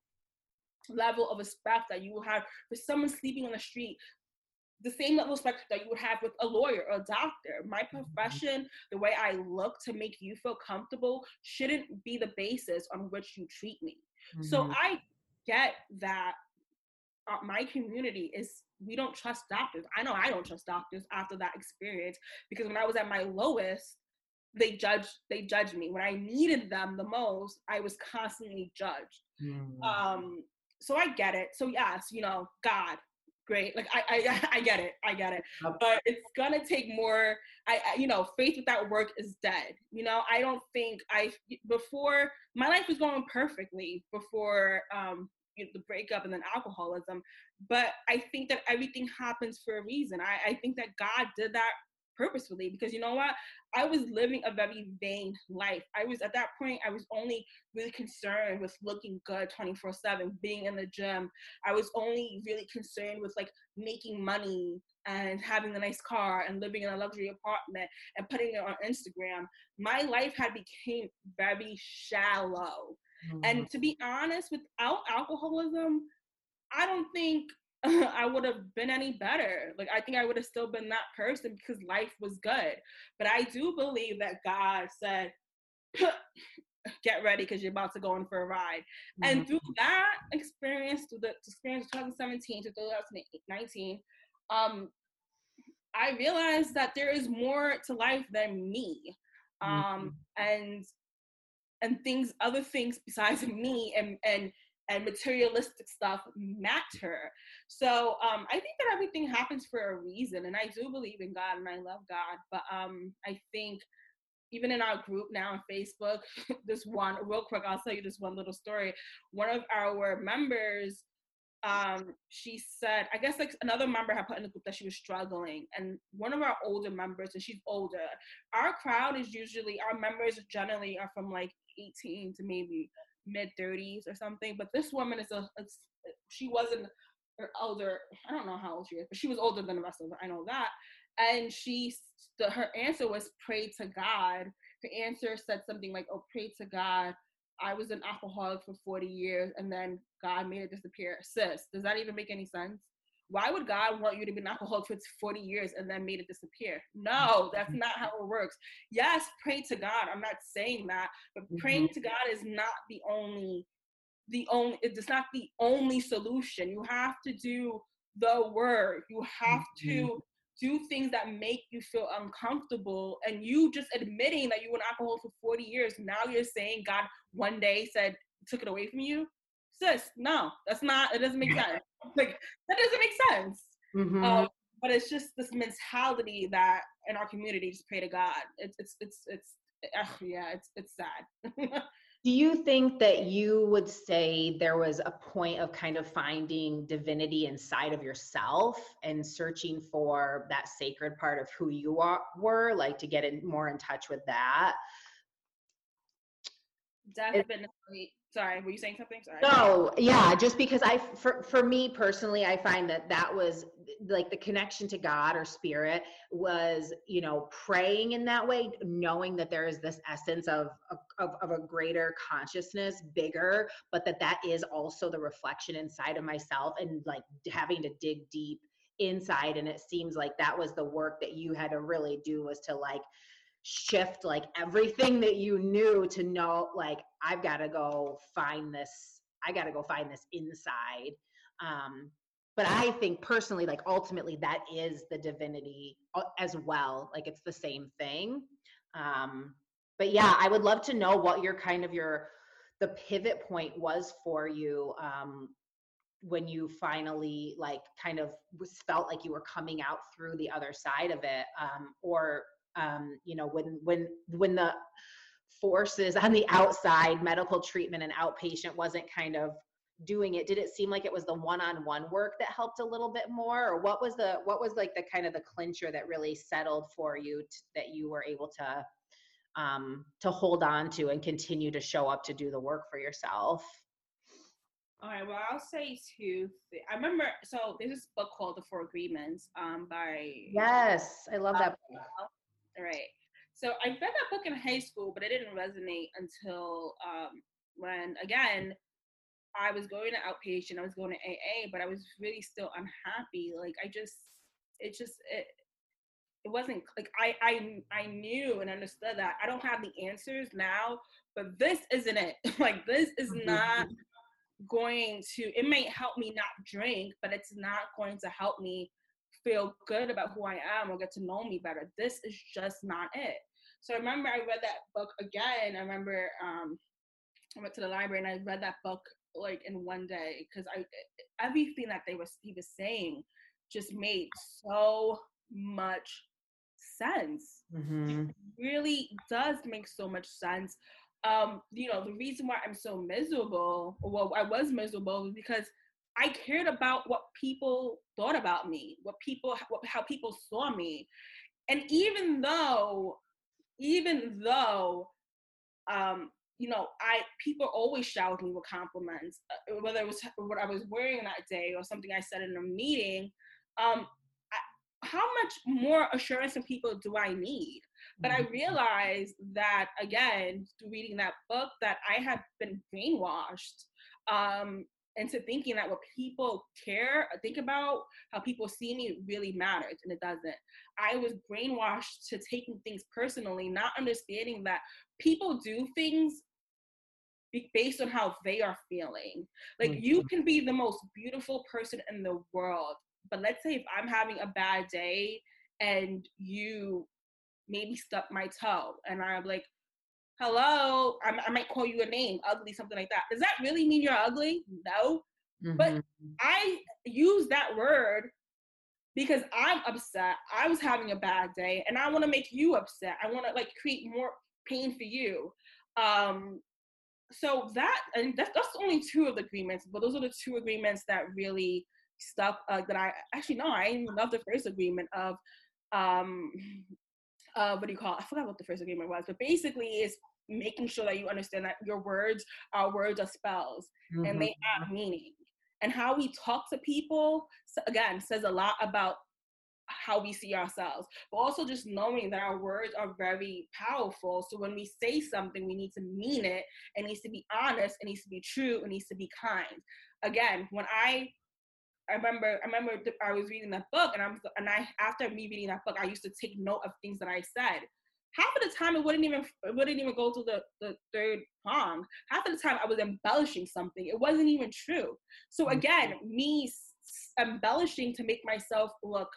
B: level of respect that you will have for someone sleeping on the street the same level of respect that you would have with a lawyer or a doctor. My mm-hmm. profession, the way I look to make you feel comfortable, shouldn't be the basis on which you treat me. Mm-hmm. So I get that uh, my community is we don't trust doctors. I know I don't trust doctors after that experience because when I was at my lowest, they judged they judged me. When I needed them the most, I was constantly judged. Mm-hmm. Um, so I get it. So yes, you know, God, great. Like I, I, I get it. I get it. But it's gonna take more. I, I, you know, faith without work is dead. You know, I don't think I before my life was going perfectly before um you know, the breakup and then alcoholism. But I think that everything happens for a reason. I, I think that God did that purposefully because you know what? I was living a very vain life. I was at that point i was only really concerned with looking good 24 7 being in the gym. I was only really concerned with like making money and having a nice car and living in a luxury apartment and putting it on instagram. My life had became very shallow. Mm-hmm. and to be honest without alcoholism i don't think I would have been any better. Like I think I would have still been that person because life was good. But I do believe that God said, "Get ready because you're about to go in for a ride." Mm-hmm. And through that experience, through the experience of 2017 to 2019, um, I realized that there is more to life than me, um, mm-hmm. and and things, other things besides me, and and and materialistic stuff matter. So um, I think that everything happens for a reason, and I do believe in God and I love God. But um, I think even in our group now on Facebook, this one real quick, I'll tell you this one little story. One of our members, um, she said, I guess like another member had put in the group that she was struggling, and one of our older members, and she's older. Our crowd is usually our members generally are from like 18 to maybe mid 30s or something. But this woman is a, a she wasn't her older. I don't know how old she is, but she was older than the rest of them. I know that. And she, the, her answer was pray to God. Her answer said something like, "Oh, pray to God." I was an alcoholic for 40 years, and then God made it disappear. Sis, does that even make any sense? Why would God want you to be an alcoholic for 40 years and then made it disappear? No, that's not how it works. Yes, pray to God. I'm not saying that, but mm-hmm. praying to God is not the only the only it's not the only solution. You have to do the work. You have mm-hmm. to do things that make you feel uncomfortable and you just admitting that you were an alcoholic for 40 years now you're saying god one day said took it away from you sis no that's not it doesn't make sense like that doesn't make sense. Mm-hmm. Um, but it's just this mentality that in our community just pray to God. It's it's it's it's uh, yeah, it's it's sad.
A: Do you think that you would say there was a point of kind of finding divinity inside of yourself and searching for that sacred part of who you are, were, like to get in more in touch with that?
B: Definitely sorry were you saying something? Sorry.
A: No yeah just because i for, for me personally i find that that was like the connection to god or spirit was you know praying in that way knowing that there is this essence of of, of a greater consciousness bigger but that that is also the reflection inside of myself and like having to dig deep inside and it seems like that was the work that you had to really do was to like shift like everything that you knew to know like i've got to go find this i got to go find this inside. Um but i think personally like ultimately that is the divinity uh, as well like it's the same thing. Um but yeah i would love to know what your kind of your the pivot point was for you um when you finally like kind of felt like you were coming out through the other side of it um or um, you know when when when the forces on the outside medical treatment and outpatient wasn't kind of doing it did it seem like it was the one-on-one work that helped a little bit more? Or what was the what was like the kind of the clincher that really settled for you to, that you were able to um to hold on to and continue to show up to do the work for yourself?
B: All right well i'll say two th- i remember so there's this book called the four agreements um by
A: yes i love that book
B: Right. So I read that book in high school, but it didn't resonate until um, when, again, I was going to outpatient, I was going to AA, but I was really still unhappy. Like I just, it just, it, it wasn't like I, I, I knew and understood that I don't have the answers now, but this isn't it. like this is mm-hmm. not going to. It may help me not drink, but it's not going to help me feel good about who I am or get to know me better. This is just not it. So I remember I read that book again. I remember um, I went to the library and I read that book like in one day because I everything that they was he was saying just made so much sense. Mm-hmm. really does make so much sense. Um, you know, the reason why I'm so miserable, well, I was miserable because I cared about what people thought about me, what people, what, how people saw me. and even though, even though, um, you know, I people always showered me with compliments, uh, whether it was what I was wearing that day or something I said in a meeting. Um, I, how much more assurance from people do I need? But I mm-hmm. realized that again through reading that book that I had been brainwashed um, into thinking that what people care, think about, how people see me really matters, and it doesn't. I was brainwashed to taking things personally, not understanding that people do things based on how they are feeling. Like mm-hmm. you can be the most beautiful person in the world, but let's say if I'm having a bad day and you maybe stub my toe and I'm like, hello, I, I might call you a name, ugly, something like that. Does that really mean you're ugly? No. Mm-hmm. But I use that word because I'm upset. I was having a bad day and I want to make you upset. I want to like create more pain for you. Um, so that and that's, that's only two of the agreements, but those are the two agreements that really stuck. Uh, that I actually no, I even love the first agreement of um, uh, what do you call? It? I forgot what the first agreement was, but basically is making sure that you understand that your words are words are spells mm-hmm. and they have meaning. And how we talk to people again says a lot about how we see ourselves, but also just knowing that our words are very powerful. So when we say something, we need to mean it. It needs to be honest. It needs to be true. It needs to be kind. Again, when I I remember I remember I was reading that book and I'm and I after me reading that book I used to take note of things that I said. Half of the time it wouldn't even it wouldn't even go to the, the third prong. Half of the time I was embellishing something. It wasn't even true. So mm-hmm. again, me embellishing to make myself look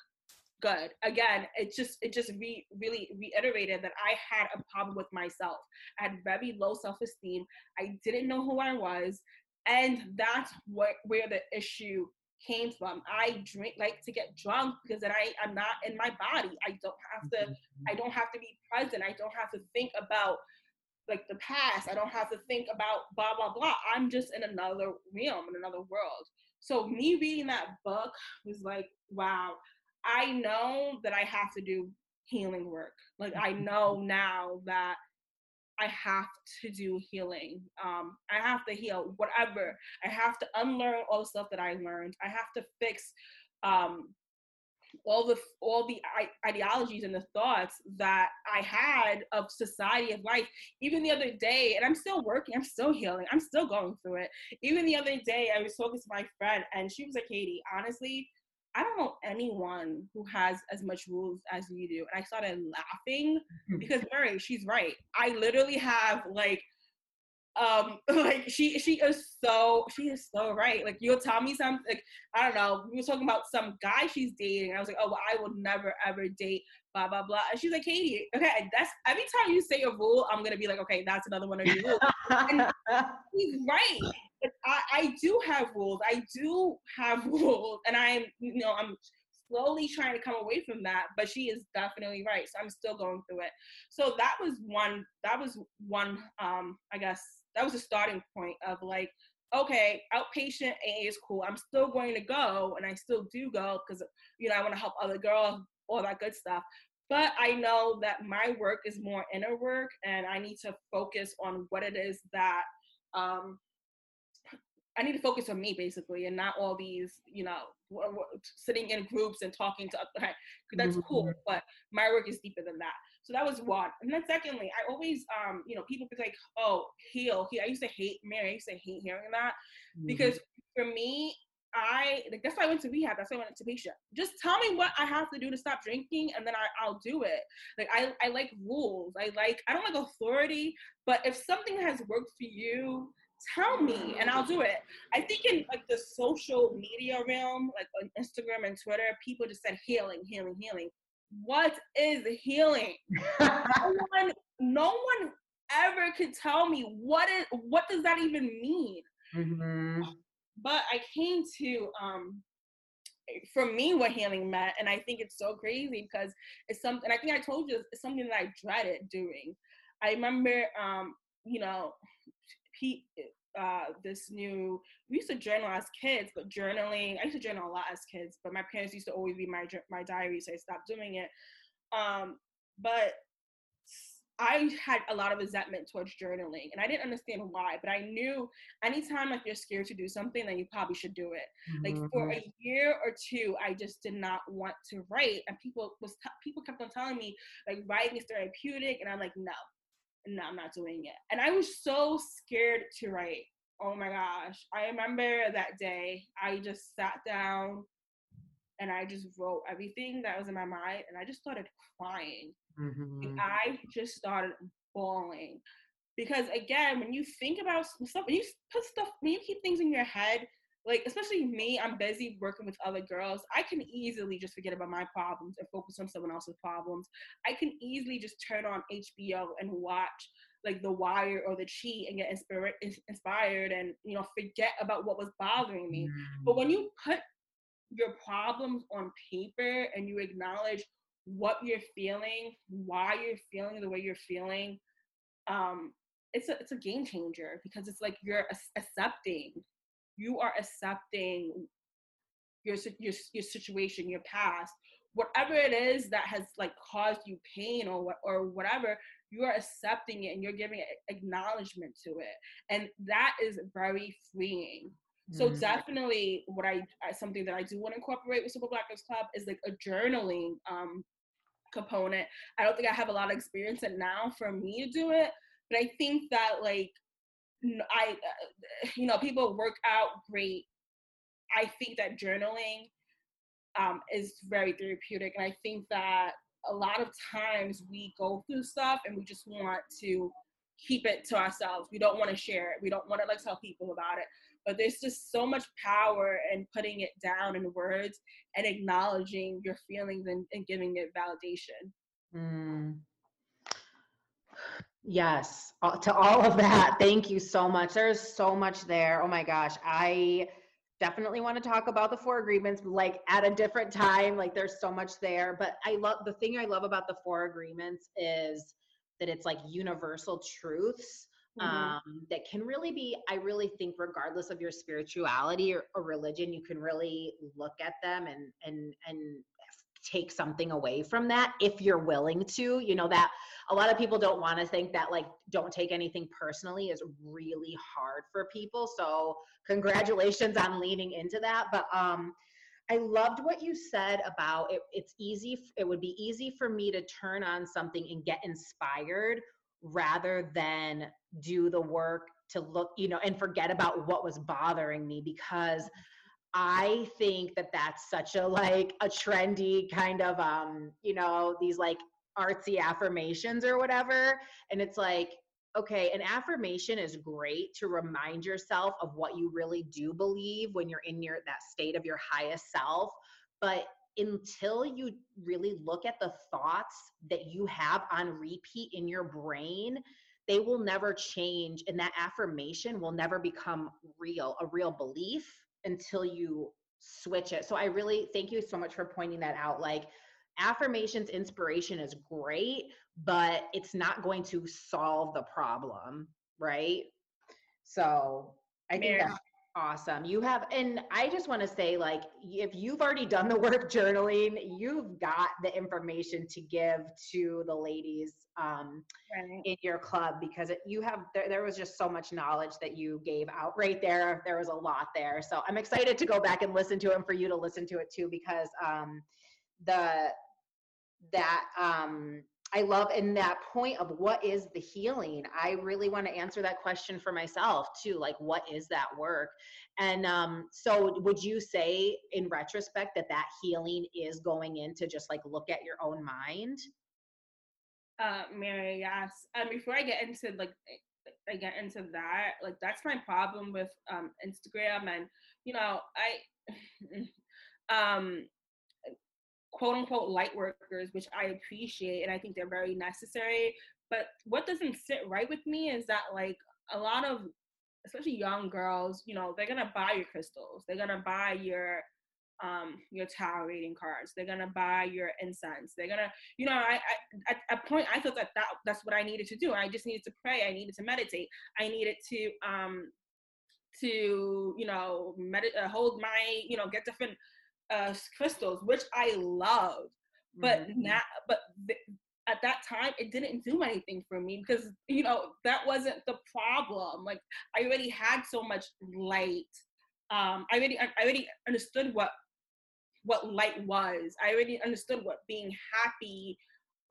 B: good. Again, it just it just re, really reiterated that I had a problem with myself. I had very low self-esteem. I didn't know who I was, and that's what where the issue came from. I drink like to get drunk because then I am not in my body. I don't have to mm-hmm. I don't have to be present. I don't have to think about like the past. I don't have to think about blah blah blah. I'm just in another realm, in another world. So me reading that book was like, wow, I know that I have to do healing work. Like I mm-hmm. know now that I have to do healing. Um, I have to heal whatever. I have to unlearn all the stuff that I learned. I have to fix um, all the all the ideologies and the thoughts that I had of society of life. Even the other day, and I'm still working. I'm still healing. I'm still going through it. Even the other day, I was talking to my friend, and she was like, "Khadi, honestly." I don't know anyone who has as much rules as you do. And I started laughing mm-hmm. because Murray, she's right. I literally have like um like she she is so she is so right like you'll tell me something like i don't know we were talking about some guy she's dating i was like oh well, i will never ever date blah blah blah and she's like Khadi okay that's every time you say a rule i'm gonna be like okay that's another one of your rules and he's right I, I do have rules. I do have rules, and I'm, you know, I'm slowly trying to come away from that. But she is definitely right. So I'm still going through it. So that was one. That was one. Um, I guess that was a starting point of like, okay, outpatient AA is cool. I'm still going to go, and I still do go because you know I want to help other girls, all that good stuff. But I know that my work is more inner work, and I need to focus on what it is that um, I need to focus on me basically, and not all these, you know, w- w- sitting in groups and talking to. Okay, that's mm-hmm. cool, but my work is deeper than that. So that was one. And then secondly, I always, um, you know, people be like, "Oh, heal, heal." I used to hate Mary. I used to hate hearing that mm-hmm. because for me, I like that's why I went to rehab. That's why I went to patient. Just tell me what I have to do to stop drinking, and then I, I'll do it. Like I, I like rules. I like I don't like authority, but if something has worked for you tell me and I'll do it. I think in like the social media realm, like on Instagram and Twitter, people just said healing, healing, healing. What is healing? no one, no one ever could tell me what is what does that even mean. Mm-hmm. But I came to um for me what healing meant, and I think it's so crazy because it's something. I think I told you it's something that I dreaded doing. I remember, um, you know, he uh, this new we used to journal as kids but journaling i used to journal a lot as kids but my parents used to always read my my diary so i stopped doing it Um, but I had a lot of resentment towards journaling and I didn't understand why, but I knew anytime like you're scared to do something, then you probably should do it. Mm-hmm. Like for a year or two, I just did not want to write. And people was t- people kept on telling me like writing is therapeutic. And I'm like, no, no, I'm not doing it. And I was so scared to write. Oh my gosh. I remember that day I just sat down and I just wrote everything that was in my mind and I just started crying. Mm-hmm. And I just started bawling. Because again, when you think about stuff, when you put stuff, when you keep things in your head, like especially me, I'm busy working with other girls. I can easily just forget about my problems and focus on someone else's problems. I can easily just turn on HBO and watch like The Wire or The Cheat and get inspired, inspired and you know forget about what was bothering me. But when you put your problems on paper and you acknowledge what you're feeling, why you're feeling the way you're feeling, um, it's a it's a game changer because it's like you're accepting, you are accepting your your your situation, your past, whatever it is that has like caused you pain or what or whatever. You are accepting it and you're giving acknowledgement to it, and that is very freeing so mm-hmm. definitely, what I, something that I do want to incorporate with Sober Black Girls Club is like a journaling um, component. I don't think I have a lot of experience in now for me to do it, but I think that like I, uh, you know, people work out great. I think that journaling um, is very therapeutic, and I think that a lot of times we go through stuff and we just want to keep it to ourselves. We don't want to share it. We don't want to like tell people about it but there's just so much power in putting it down in words and acknowledging your feelings and, and giving it validation. Mm.
A: yes to all of that thank you so much. There's so much there. Oh my gosh i definitely want to talk about the four agreements like at a different time like there's so much there but i love the thing i love about the four agreements is that it's like universal truths mm-hmm. um, that can really be i really think regardless of your spirituality or, or, religion you can really look at them and and and take something away from that if you're willing to you know that a lot of people don't want to think that like don't take anything personally is really hard for people so congratulations on leaning into that but um I loved what you said about it. It's easy, it would be easy for me to turn on something and get inspired rather than do the work to look, you know, and forget about what was bothering me because I think that that's such a like a trendy kind of um, you know, these like artsy affirmations or whatever. And it's like okay, an affirmation is great to remind yourself of what you really do believe when you're in your that state of your highest self, but until you really look at the thoughts that you have on repeat in your brain, they will never change and that affirmation will never become real, a real belief until you switch it. So I really thank you so much for pointing that out. Like affirmations inspiration is great, but it's not going to solve the problem, right? So I think that's Awesome. You have, and I just want to say, like, if you've already done the work journaling, you've got the information to give to the ladies um, right. in your club because it, you have, there, there was just so much knowledge that you gave out right there. There was a lot there. So I'm excited to go back and listen to it and for you to listen to it too because um, the, that, um, I love in that point of what is the healing. I really want to answer that question for myself too. Like, what is that work? And um, so, would you say, in retrospect, that that healing is going into just like look at your own mind?
B: Uh, Mary, yes. And before I get into like, I get into that, like that's my problem with um, Instagram, and you know, I, um, quote unquote light workers, which I appreciate and I think they're very necessary. But what doesn't sit right with me is that like a lot of especially young girls, you know, they're gonna buy your crystals, they're gonna buy your um your tarot reading cards. They're gonna buy your incense. They're gonna you know i, I at a point i thought that, that that's what i needed to do. I just needed to pray. I needed to meditate. I needed to um to you know meditate uh, hold my you know get different uh, crystals, which I love. but mm-hmm. now but th- at that time it didn't do anything for me because you know that wasn't the problem like i already had so much light um i already i already understood what what light was i already understood what being happy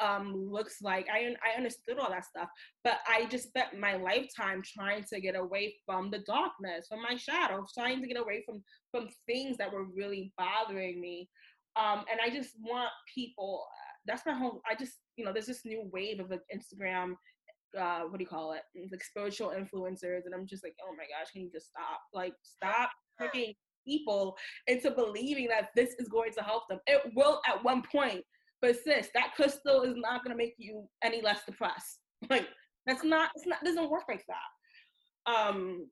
B: um looks like i i understood all that stuff but i just spent my lifetime trying to get away from the darkness from my shadow trying to get away from from things that were really bothering me. Um and i just want people that's my whole i just you know there's this new wave of like instagram uh what do you call it? Like spiritual influencers and i'm just like oh my gosh can you just stop? Like stop tricking people into believing that this is going to help them. It will at one point but sis that crystal is not going to make you any less depressed. Like that's not it's not it doesn't work like that. Um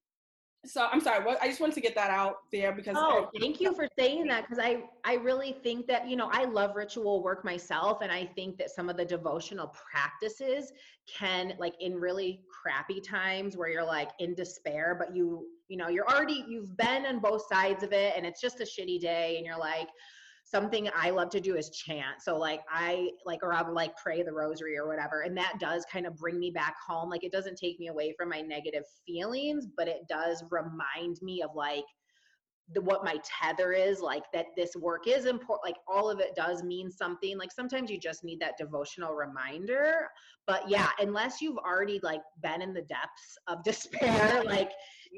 B: so i'm sorry what i just wanted to get that out there because
A: oh I, thank you for saying that because i i really think that you know i love ritual work myself and i think that some of the devotional practices can like in really crappy times where you're like in despair but you you know you're already you've been on both sides of it and it's just a shitty day and you're like something I love to do is chant. So like I like or I'll like pray the rosary or whatever. And that does kind of bring me back home. Like it doesn't take me away from my negative feelings, but it does remind me of like the, what my tether is like that this work is important like all of it does mean something. Like sometimes you just need that devotional reminder. But yeah unless you've already like been in the depths of despair like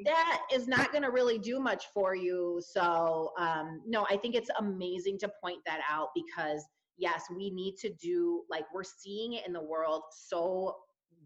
A: that is not going to really do much for you. So um no i think it's amazing to point that out because yes we need to do like we're seeing it in the world so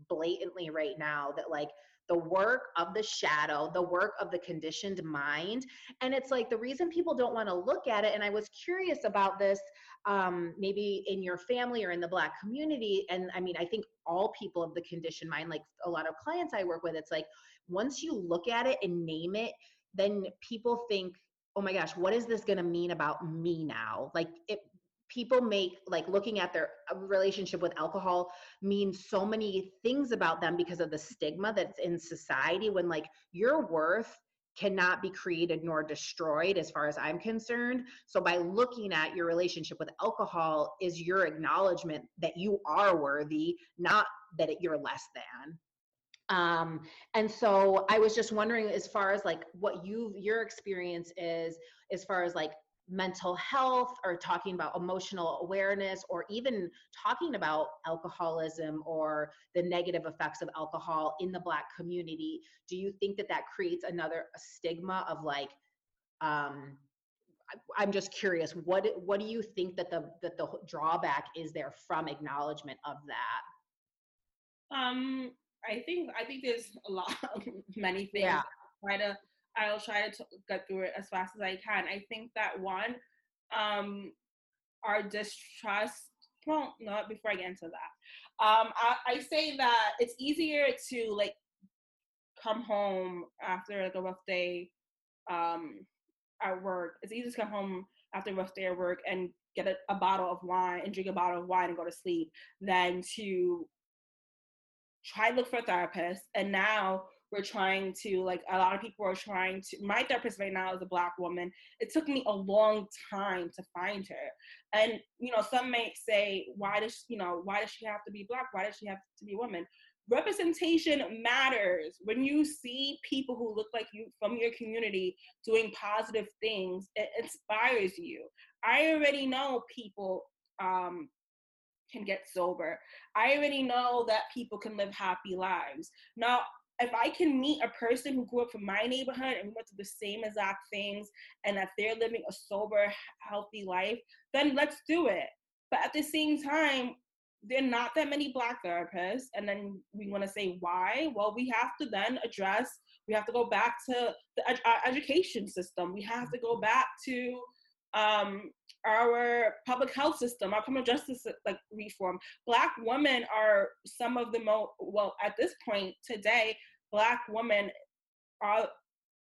A: blatantly right now that like the work of the shadow, the work of the conditioned mind. And it's like the reason people don't want to look at it, and I was curious about this um, maybe in your family or in the Black community. And I mean, I think all people of the conditioned mind, like a lot of clients I work with, it's like once you look at it and name it, then people think, oh my gosh, what is this going to mean about me now? Like it people make like looking at their uh, relationship with alcohol means so many things about them because of the stigma that's in society when like your worth cannot be created nor destroyed as far as i'm concerned. So by looking at your relationship with alcohol is your acknowledgement that you are worthy not that it, you're less than. Um and so i was just wondering as far as like what you your experience is as far as like mental health or talking about emotional awareness or even talking about alcoholism or the negative effects of alcohol in the black community do you think that that creates another stigma of like um i'm just curious what what do you think that the that the drawback is there from acknowledgement of that
B: um i think i think there's a lot of many things yeah. try to I'll try to get through it as fast as I can. I think that one, um, our distrust. Well, no, before I get into that, um, I, I say that it's easier to like come home after like a rough day um, at work. It's easier to come home after a rough day at work and get a, a bottle of wine and drink a bottle of wine and go to sleep than to try to look for a therapist. And now we're trying to like a lot of people are trying to my therapist right now is a black woman. It took me a long time to find her. And you know some may say why does you know why does she have to be black? Why does she have to be a woman? Representation matters. When you see people who look like you from your community doing positive things it inspires you. I already know people um, can get sober. I already know that people can live happy lives. Now, if I can meet a person who grew up from my neighborhood and we went through the same exact things and that they're living a sober, healthy life, then let's do it. But at the same time, there are not that many black therapists. And then we want to say why? Well, we have to then address, we have to go back to the ed- education system. We have to go back to um, our public health system, our criminal justice like reform. Black women are some of the most well at this point today. Black women are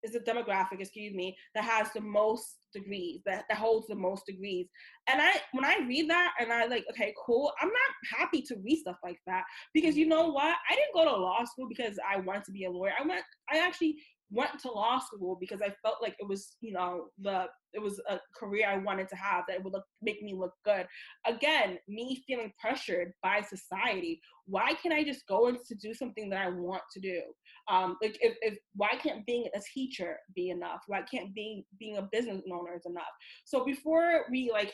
B: is a demographic, excuse me, that has the most degrees, that, that holds the most degrees. And I when I read that and I like, okay, cool, I'm not happy to read stuff like that because you know what? I didn't go to law school because I wanted to be a lawyer. I went I actually went to law school because I felt like it was, you know, the it was a career I wanted to have that would look, make me look good. Again, me feeling pressured by society. Why can't I just go and to do something that I want to do? Um, like if, if why can't being a teacher be enough? Why can't being being a business owner is enough? So before we like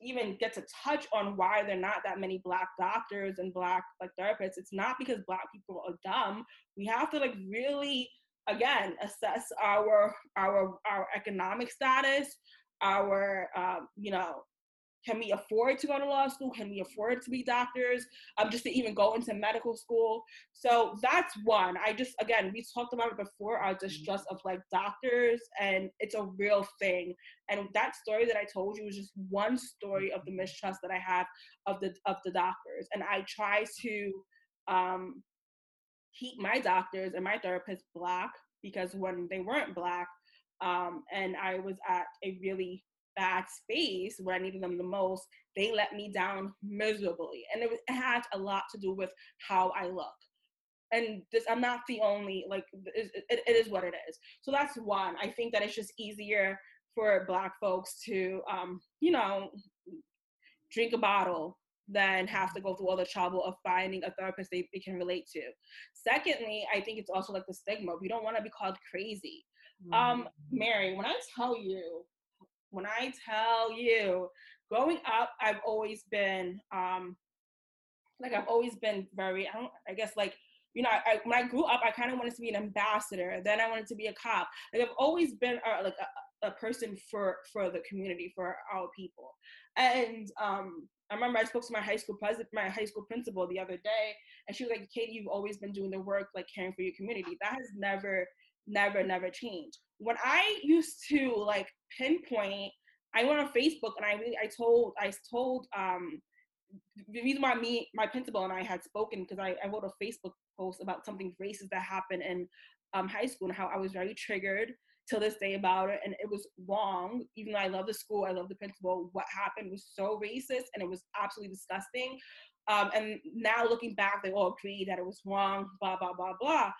B: even get to touch on why there are not that many black doctors and black like therapists, it's not because black people are dumb. We have to like really again assess our our our economic status our um, you know can we afford to go to law school? Can we afford to be doctors? Um, just to even go into medical school. So that's one. I just again we talked about it before our distrust of like doctors and it's a real thing. And that story that i told you was just one story of the mistrust that i have of the of the doctors. And i try to um keep my doctors and my therapists black because when they weren't black um, and I was at a really bad space where I needed them the most, they let me down miserably. And it, was, it had a lot to do with how I look. And this, I'm not the only, like, it, it, it is what it is. So that's one. I think that it's just easier for Black folks to, um, you know, drink a bottle than have to go through all the trouble of finding a therapist they, they can relate to. Secondly, I think it's also like the stigma. We don't want to be called crazy. Um, mm-hmm. Um, Mary, when I tell you, when I tell you, growing up, I've always been um, like I've always been very, I don't, I guess like you know, I, when I grew up, I kind of wanted to be an ambassador. Then I wanted to be a cop. Like I've always been uh, like a, person for for the community, for our people. And um, I remember I spoke to my high school president, my high school principal the other day, and she was like, "Khadi, you've always been doing the work, like caring for your community. That has never, never, never changed." When I used to like pinpoint, I went on Facebook and I really, I told, I told, um, the reason why me, my principal and I had spoken because I, I wrote a Facebook post about something racist that happened in um, high school and how I was very triggered till this day about it and it was wrong. Even though i love the school i love the principal what happened was so racist and it was absolutely disgusting. Um, and now looking back they all agree that it was wrong blah blah blah blah.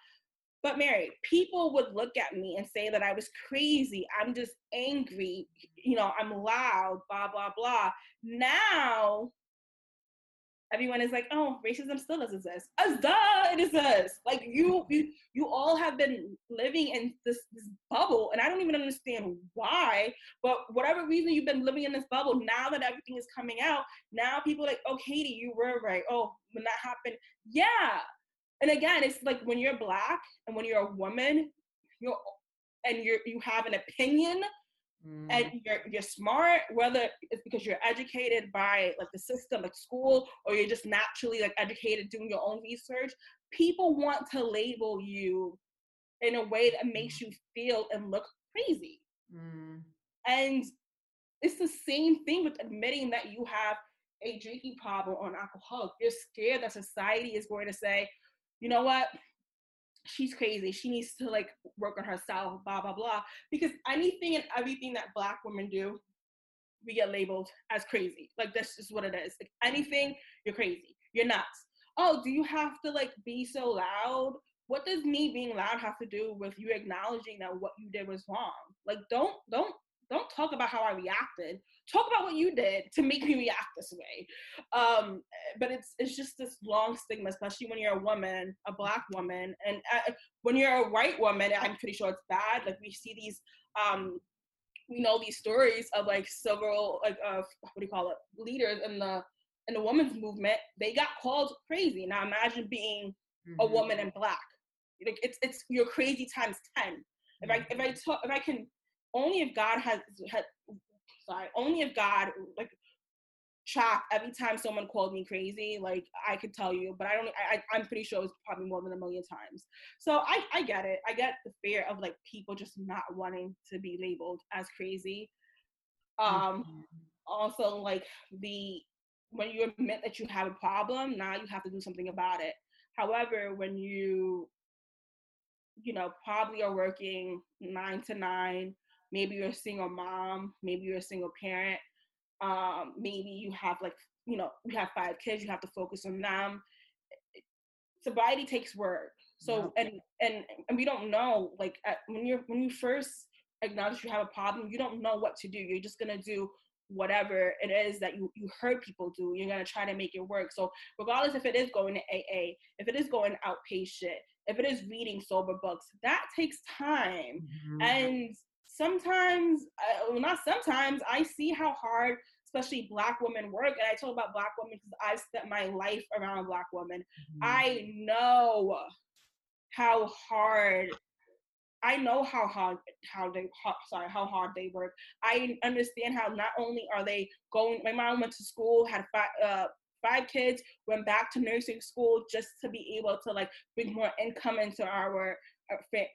B: But mary people would look at me and say that i was crazy. I'm just angry. You know i'm loud blah blah blah. Now everyone is like, oh, racism still does exist. As duh, it exists. Like you, you, you all have been living in this, this bubble, and I don't even understand why. But whatever reason you've been living in this bubble, now that everything is coming out, now people like, oh, Khadi, you were right. Oh, when that happened, yeah. And again, it's like when you're black and when you're a woman, you're and you're you have an opinion Mm. and you're you're smart whether it's because you're educated by like the system like school or you're just naturally like educated doing your own research people want to label you in a way that makes mm. you feel and look crazy mm. and it's the same thing with admitting that you have a drinking problem or an alcoholic you're scared that society is going to say you know what she's crazy. She needs to like work on herself, blah, blah, blah. Because anything and everything that black women do, we get labeled as crazy. Like that's just what it is. Like anything, you're crazy. You're nuts. Oh, do you have to like be so loud? What does me being loud have to do with you acknowledging that what you did was wrong? Like don't don't don't talk about how I reacted. Talk about what you did to make me react this way. Um, but it's it's just this long stigma, especially when you're a woman, a black woman, and uh, when you're a white woman, I'm pretty sure it's bad. Like we see these, um, we know these stories of like several like uh, what do you call it, leaders in the in the women's movement. They got called crazy. Now imagine being mm-hmm. a woman in black. Like it's it's you're crazy times ten. If I if I talk if I can only if God has had sorry, only if God like shocked every time someone called me crazy, like I could tell you, but I don't I I'm pretty sure it was probably more than a million times. So I, I get it. I get the fear of like people just not wanting to be labeled as crazy. Um mm-hmm. also like the when you admit that you have a problem, now you have to do something about it. However, when you you know probably are working nine to nine maybe you're a single mom maybe you're a single parent um, maybe you have like you know you have five kids you have to focus on them sobriety takes work So and and and we don't know like at, when you're when you first acknowledge you have a problem, you don't know what to do. You're just gonna do whatever it is that you, you heard people do, you're gonna try to make it work. So regardless if it is going to AA, if it is going outpatient, if it is reading sober books, that takes time. Mm-hmm. And sometimes, uh, well, not sometimes, I see how hard, especially Black women work. And I talk about Black women because I've spent my life around Black women. Mm-hmm. I know how hard I know how hard how they how, sorry how hard they work. I understand how not only are they going. My mom went to school, had five uh, five kids, went back to nursing school just to be able to like bring more income into our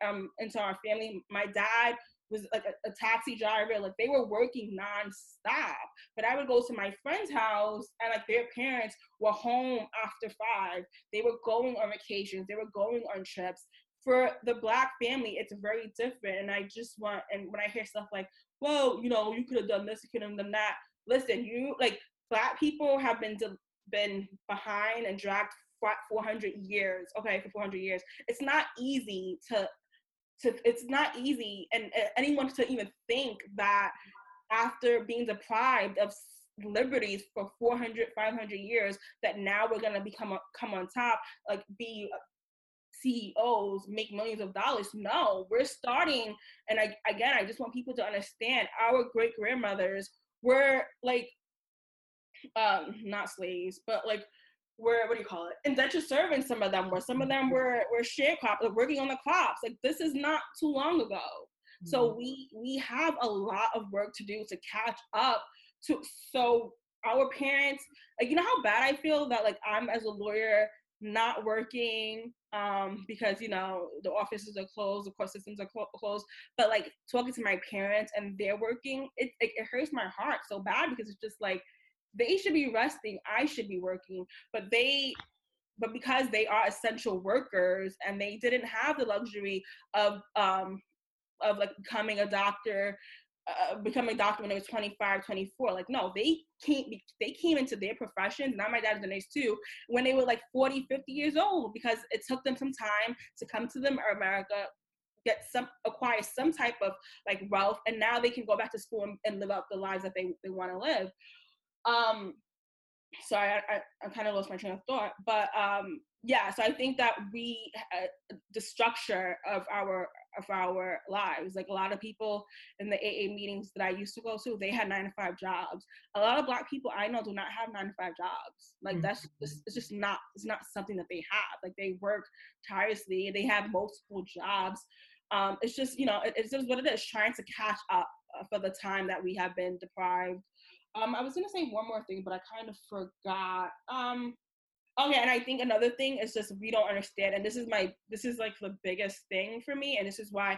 B: um into our family. My dad was like a, a, taxi driver. Like they were working nonstop. But I would go to my friend's house and like their parents were home after five. They were going on vacations. They were going on trips for the black family, it's very different. And I just want, and when I hear stuff like, well, you know, you could have done this, you could have done that. Listen, you like black people have been de- been behind and dragged 400 years. Okay, for 400 years, it's not easy to to. It's not easy, and uh, anyone to even think that after being deprived of liberties for 400 500 years that now we're going to become come on top like be CEOs make millions of dollars. No, we're starting. And I, again, I just want people to understand our great grandmothers were like, um, not slaves, but like, were what do you call it? Indentured servants. Some of them were. Some of them were were sharecroppers, like working on the crops. Like this is not too long ago. Mm-hmm. So we we have a lot of work to do to catch up to. So our parents, like you know how bad I feel that like I'm as a lawyer not working um because you know the offices are closed the court systems are clo- closed but like talking to my parents and they're working it, it, it hurts my heart so bad because it's just like they should be resting i should be working but they but because they are essential workers and they didn't have the luxury of um of like becoming a doctor uh, becoming a doctor when they was 25 24 like no they came they came into their profession now my dad's a nurse too when they were like 40 50 years old because it took them some time to come to the america get some acquire some type of like wealth and now they can go back to school and, and live out the lives that they, they want to live um sorry i, I, I kind of lost my train of thought but um yeah so i think that we uh, the structure of our of our lives like a lot of people in the aa meetings that i used to go to they had nine to five jobs. A lot of black people i know do not have nine to five jobs. Like mm-hmm. that's just, it's just not it's not something that they have. Like they work tirelessly they have multiple jobs. Um it's just you know it, it's just what it is trying to catch up uh, for the time that we have been deprived um i was gonna say one more thing but i kind of forgot um Okay, and I think another thing is just we don't understand, and this is my this is like the biggest thing for me, and this is why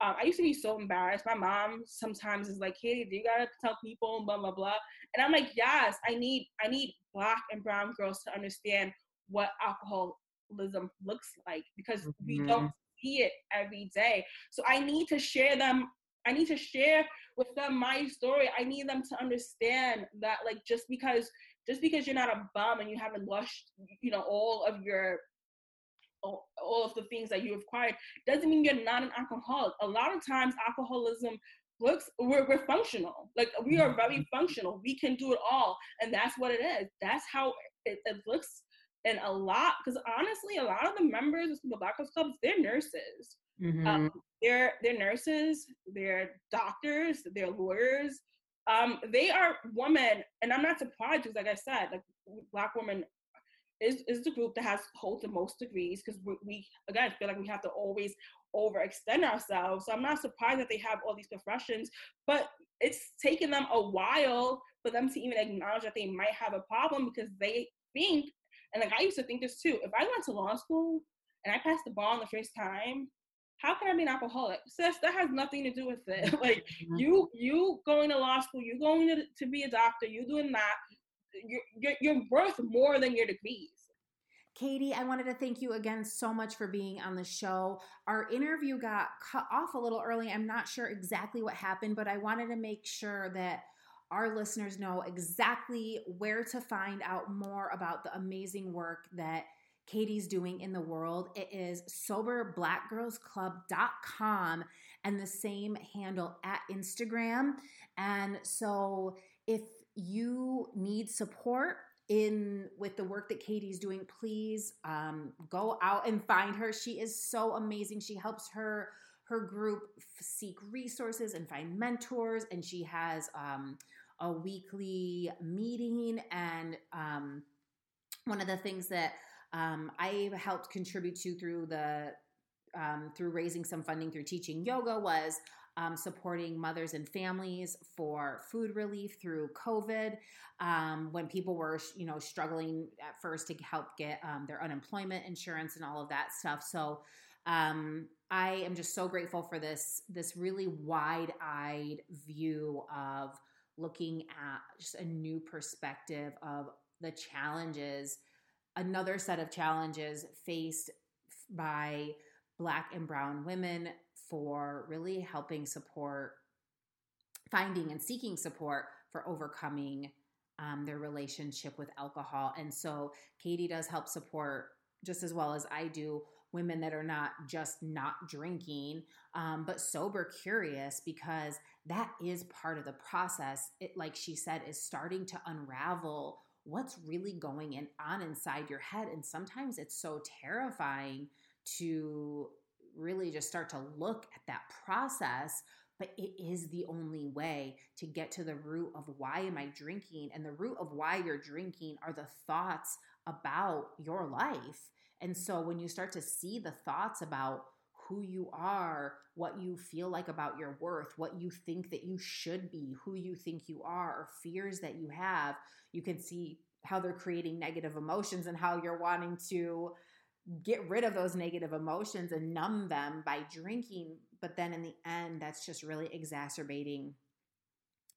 B: um, I used to be so embarrassed. My mom sometimes is like, "Khadi, do you gotta tell people?" Blah blah blah, and I'm like, "Yes, I need I need black and brown girls to understand what alcoholism looks like because mm-hmm. we don't see it every day. So I need to share them. I need to share with them my story. I need them to understand that like just because just because you're not a bum and you haven't lost, you know, all of your all, all of the things that you have acquired doesn't mean you're not an alcoholic. A lot of times alcoholism looks we're, we're functional like we are very mm-hmm. functional we can do it all and that's what it is that's how it, it looks and a lot because honestly a lot of the members of the black Ops clubs they're nurses mm-hmm. um, they're they're nurses they're doctors they're lawyers um, they are women, and I'm not surprised because, like I said, like Black women is is the group that has holds the most degrees because we, we again feel like we have to always overextend ourselves. So I'm not surprised that they have all these professions, but it's taken them a while for them to even acknowledge that they might have a problem because they think, and like I used to think this too. If I went to law school and I passed the bar on the first time, how can I be an alcoholic? Sis, that has nothing to do with it. like mm-hmm. you, you going to law school, you going to, to be a doctor, you doing that. You're, you're, you're worth more than your degrees.
A: Khadi, I wanted to thank you again so much for being on the show. Our interview got cut off a little early. I'm not sure exactly what happened, but I wanted to make sure that our listeners know exactly where to find out more about the amazing work that Khadi's doing in the world. It is soberblackgirlsclub.com and the same handle at Instagram. And so if you need support, in with the work that Khadi's doing, please um, go out and find her. She is so amazing. She helps her her group seek resources and find mentors, and she has um, a weekly meeting. And um, one of the things that um, I helped contribute to through the um, through raising some funding through teaching yoga was um, supporting mothers and families for food relief through COVID um, when people were, you know, struggling at first to help get um, their unemployment insurance and all of that stuff. So um, I am just so grateful for this this really wide eyed view of looking at just a new perspective of the challenges, another set of challenges faced by Black and Brown women for really helping support finding and seeking support for overcoming um, their relationship with alcohol. And so Khadi does help support just as well as I do women that are not just not drinking, um, but sober curious because that is part of the process. It, like she said, is starting to unravel what's really going in, on inside your head. And sometimes it's so terrifying to really just start to look at that process but it is the only way to get to the root of why am i drinking and the root of why you're drinking are the thoughts about your life and so when you start to see the thoughts about who you are, what you feel like about your worth, what you think that you should be, who you think you are, or fears that you have, you can see how they're creating negative emotions and how you're wanting to get rid of those negative emotions and numb them by drinking. But then in the end, that's just really exacerbating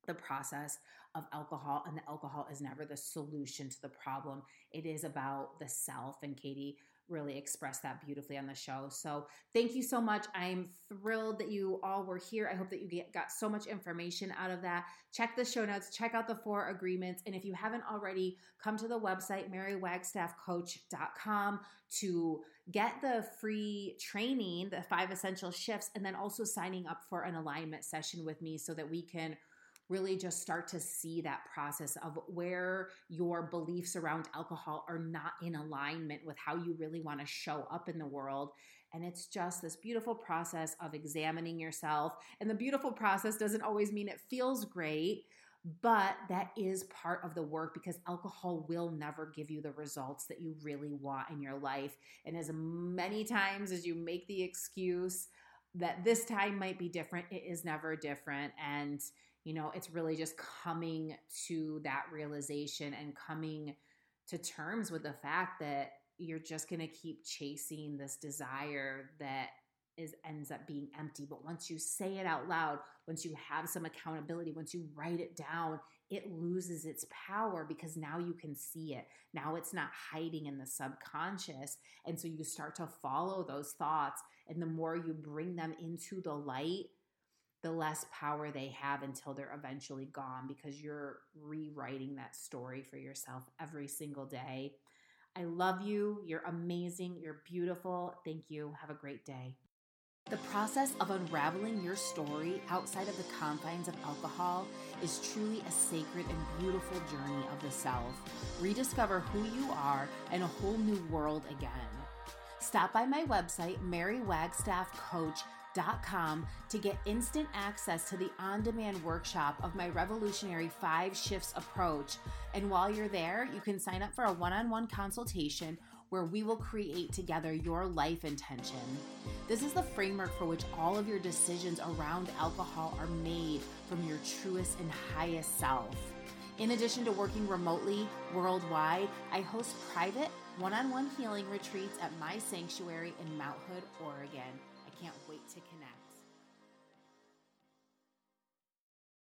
A: the process of alcohol. And the alcohol is never the solution to the problem. It is about the self. And Khadi really expressed that beautifully on the show. So thank you so much. I'm thrilled that you all were here. I hope that you get, got so much information out of that. Check the show notes, check out the four agreements. And if you haven't already, come to the website, marywagstaffcoach.com to get the free training, the five essential shifts, and then also signing up for an alignment session with me so that we can really just start to see that process of where your beliefs around alcohol are not in alignment with how you really want to show up in the world. And it's just this beautiful process of examining yourself. And the beautiful process doesn't always mean it feels great, but that is part of the work because alcohol will never give you the results that you really want in your life. And as many times as you make the excuse that this time might be different, it is never different. And you know, it's really just coming to that realization and coming to terms with the fact that you're just going to keep chasing this desire that is ends up being empty. But once you say it out loud once you have some accountability once you write it down it loses its power because now you can see it. Now it's not hiding in the subconscious. And so you start to follow those thoughts. And the more you bring them into the light the less power they have until they're eventually gone because you're rewriting that story for yourself every single day. I love you. You're amazing. You're beautiful. Thank you. Have a great day. The process of unraveling your story outside of the confines of alcohol is truly a sacred and beautiful journey of the self. Rediscover who you are in a whole new world again. Stop by my website, Mary Wagstaff Coach com to get instant access to the on demand workshop of my revolutionary five shifts approach. And while you're there, you can sign up for a one on one consultation where we will create together your life intention. This is the framework for which all of your decisions around alcohol are made from your truest and highest self. In addition to working remotely worldwide, I host private one on one healing retreats at my sanctuary in Mount Hood, Oregon can't wait to.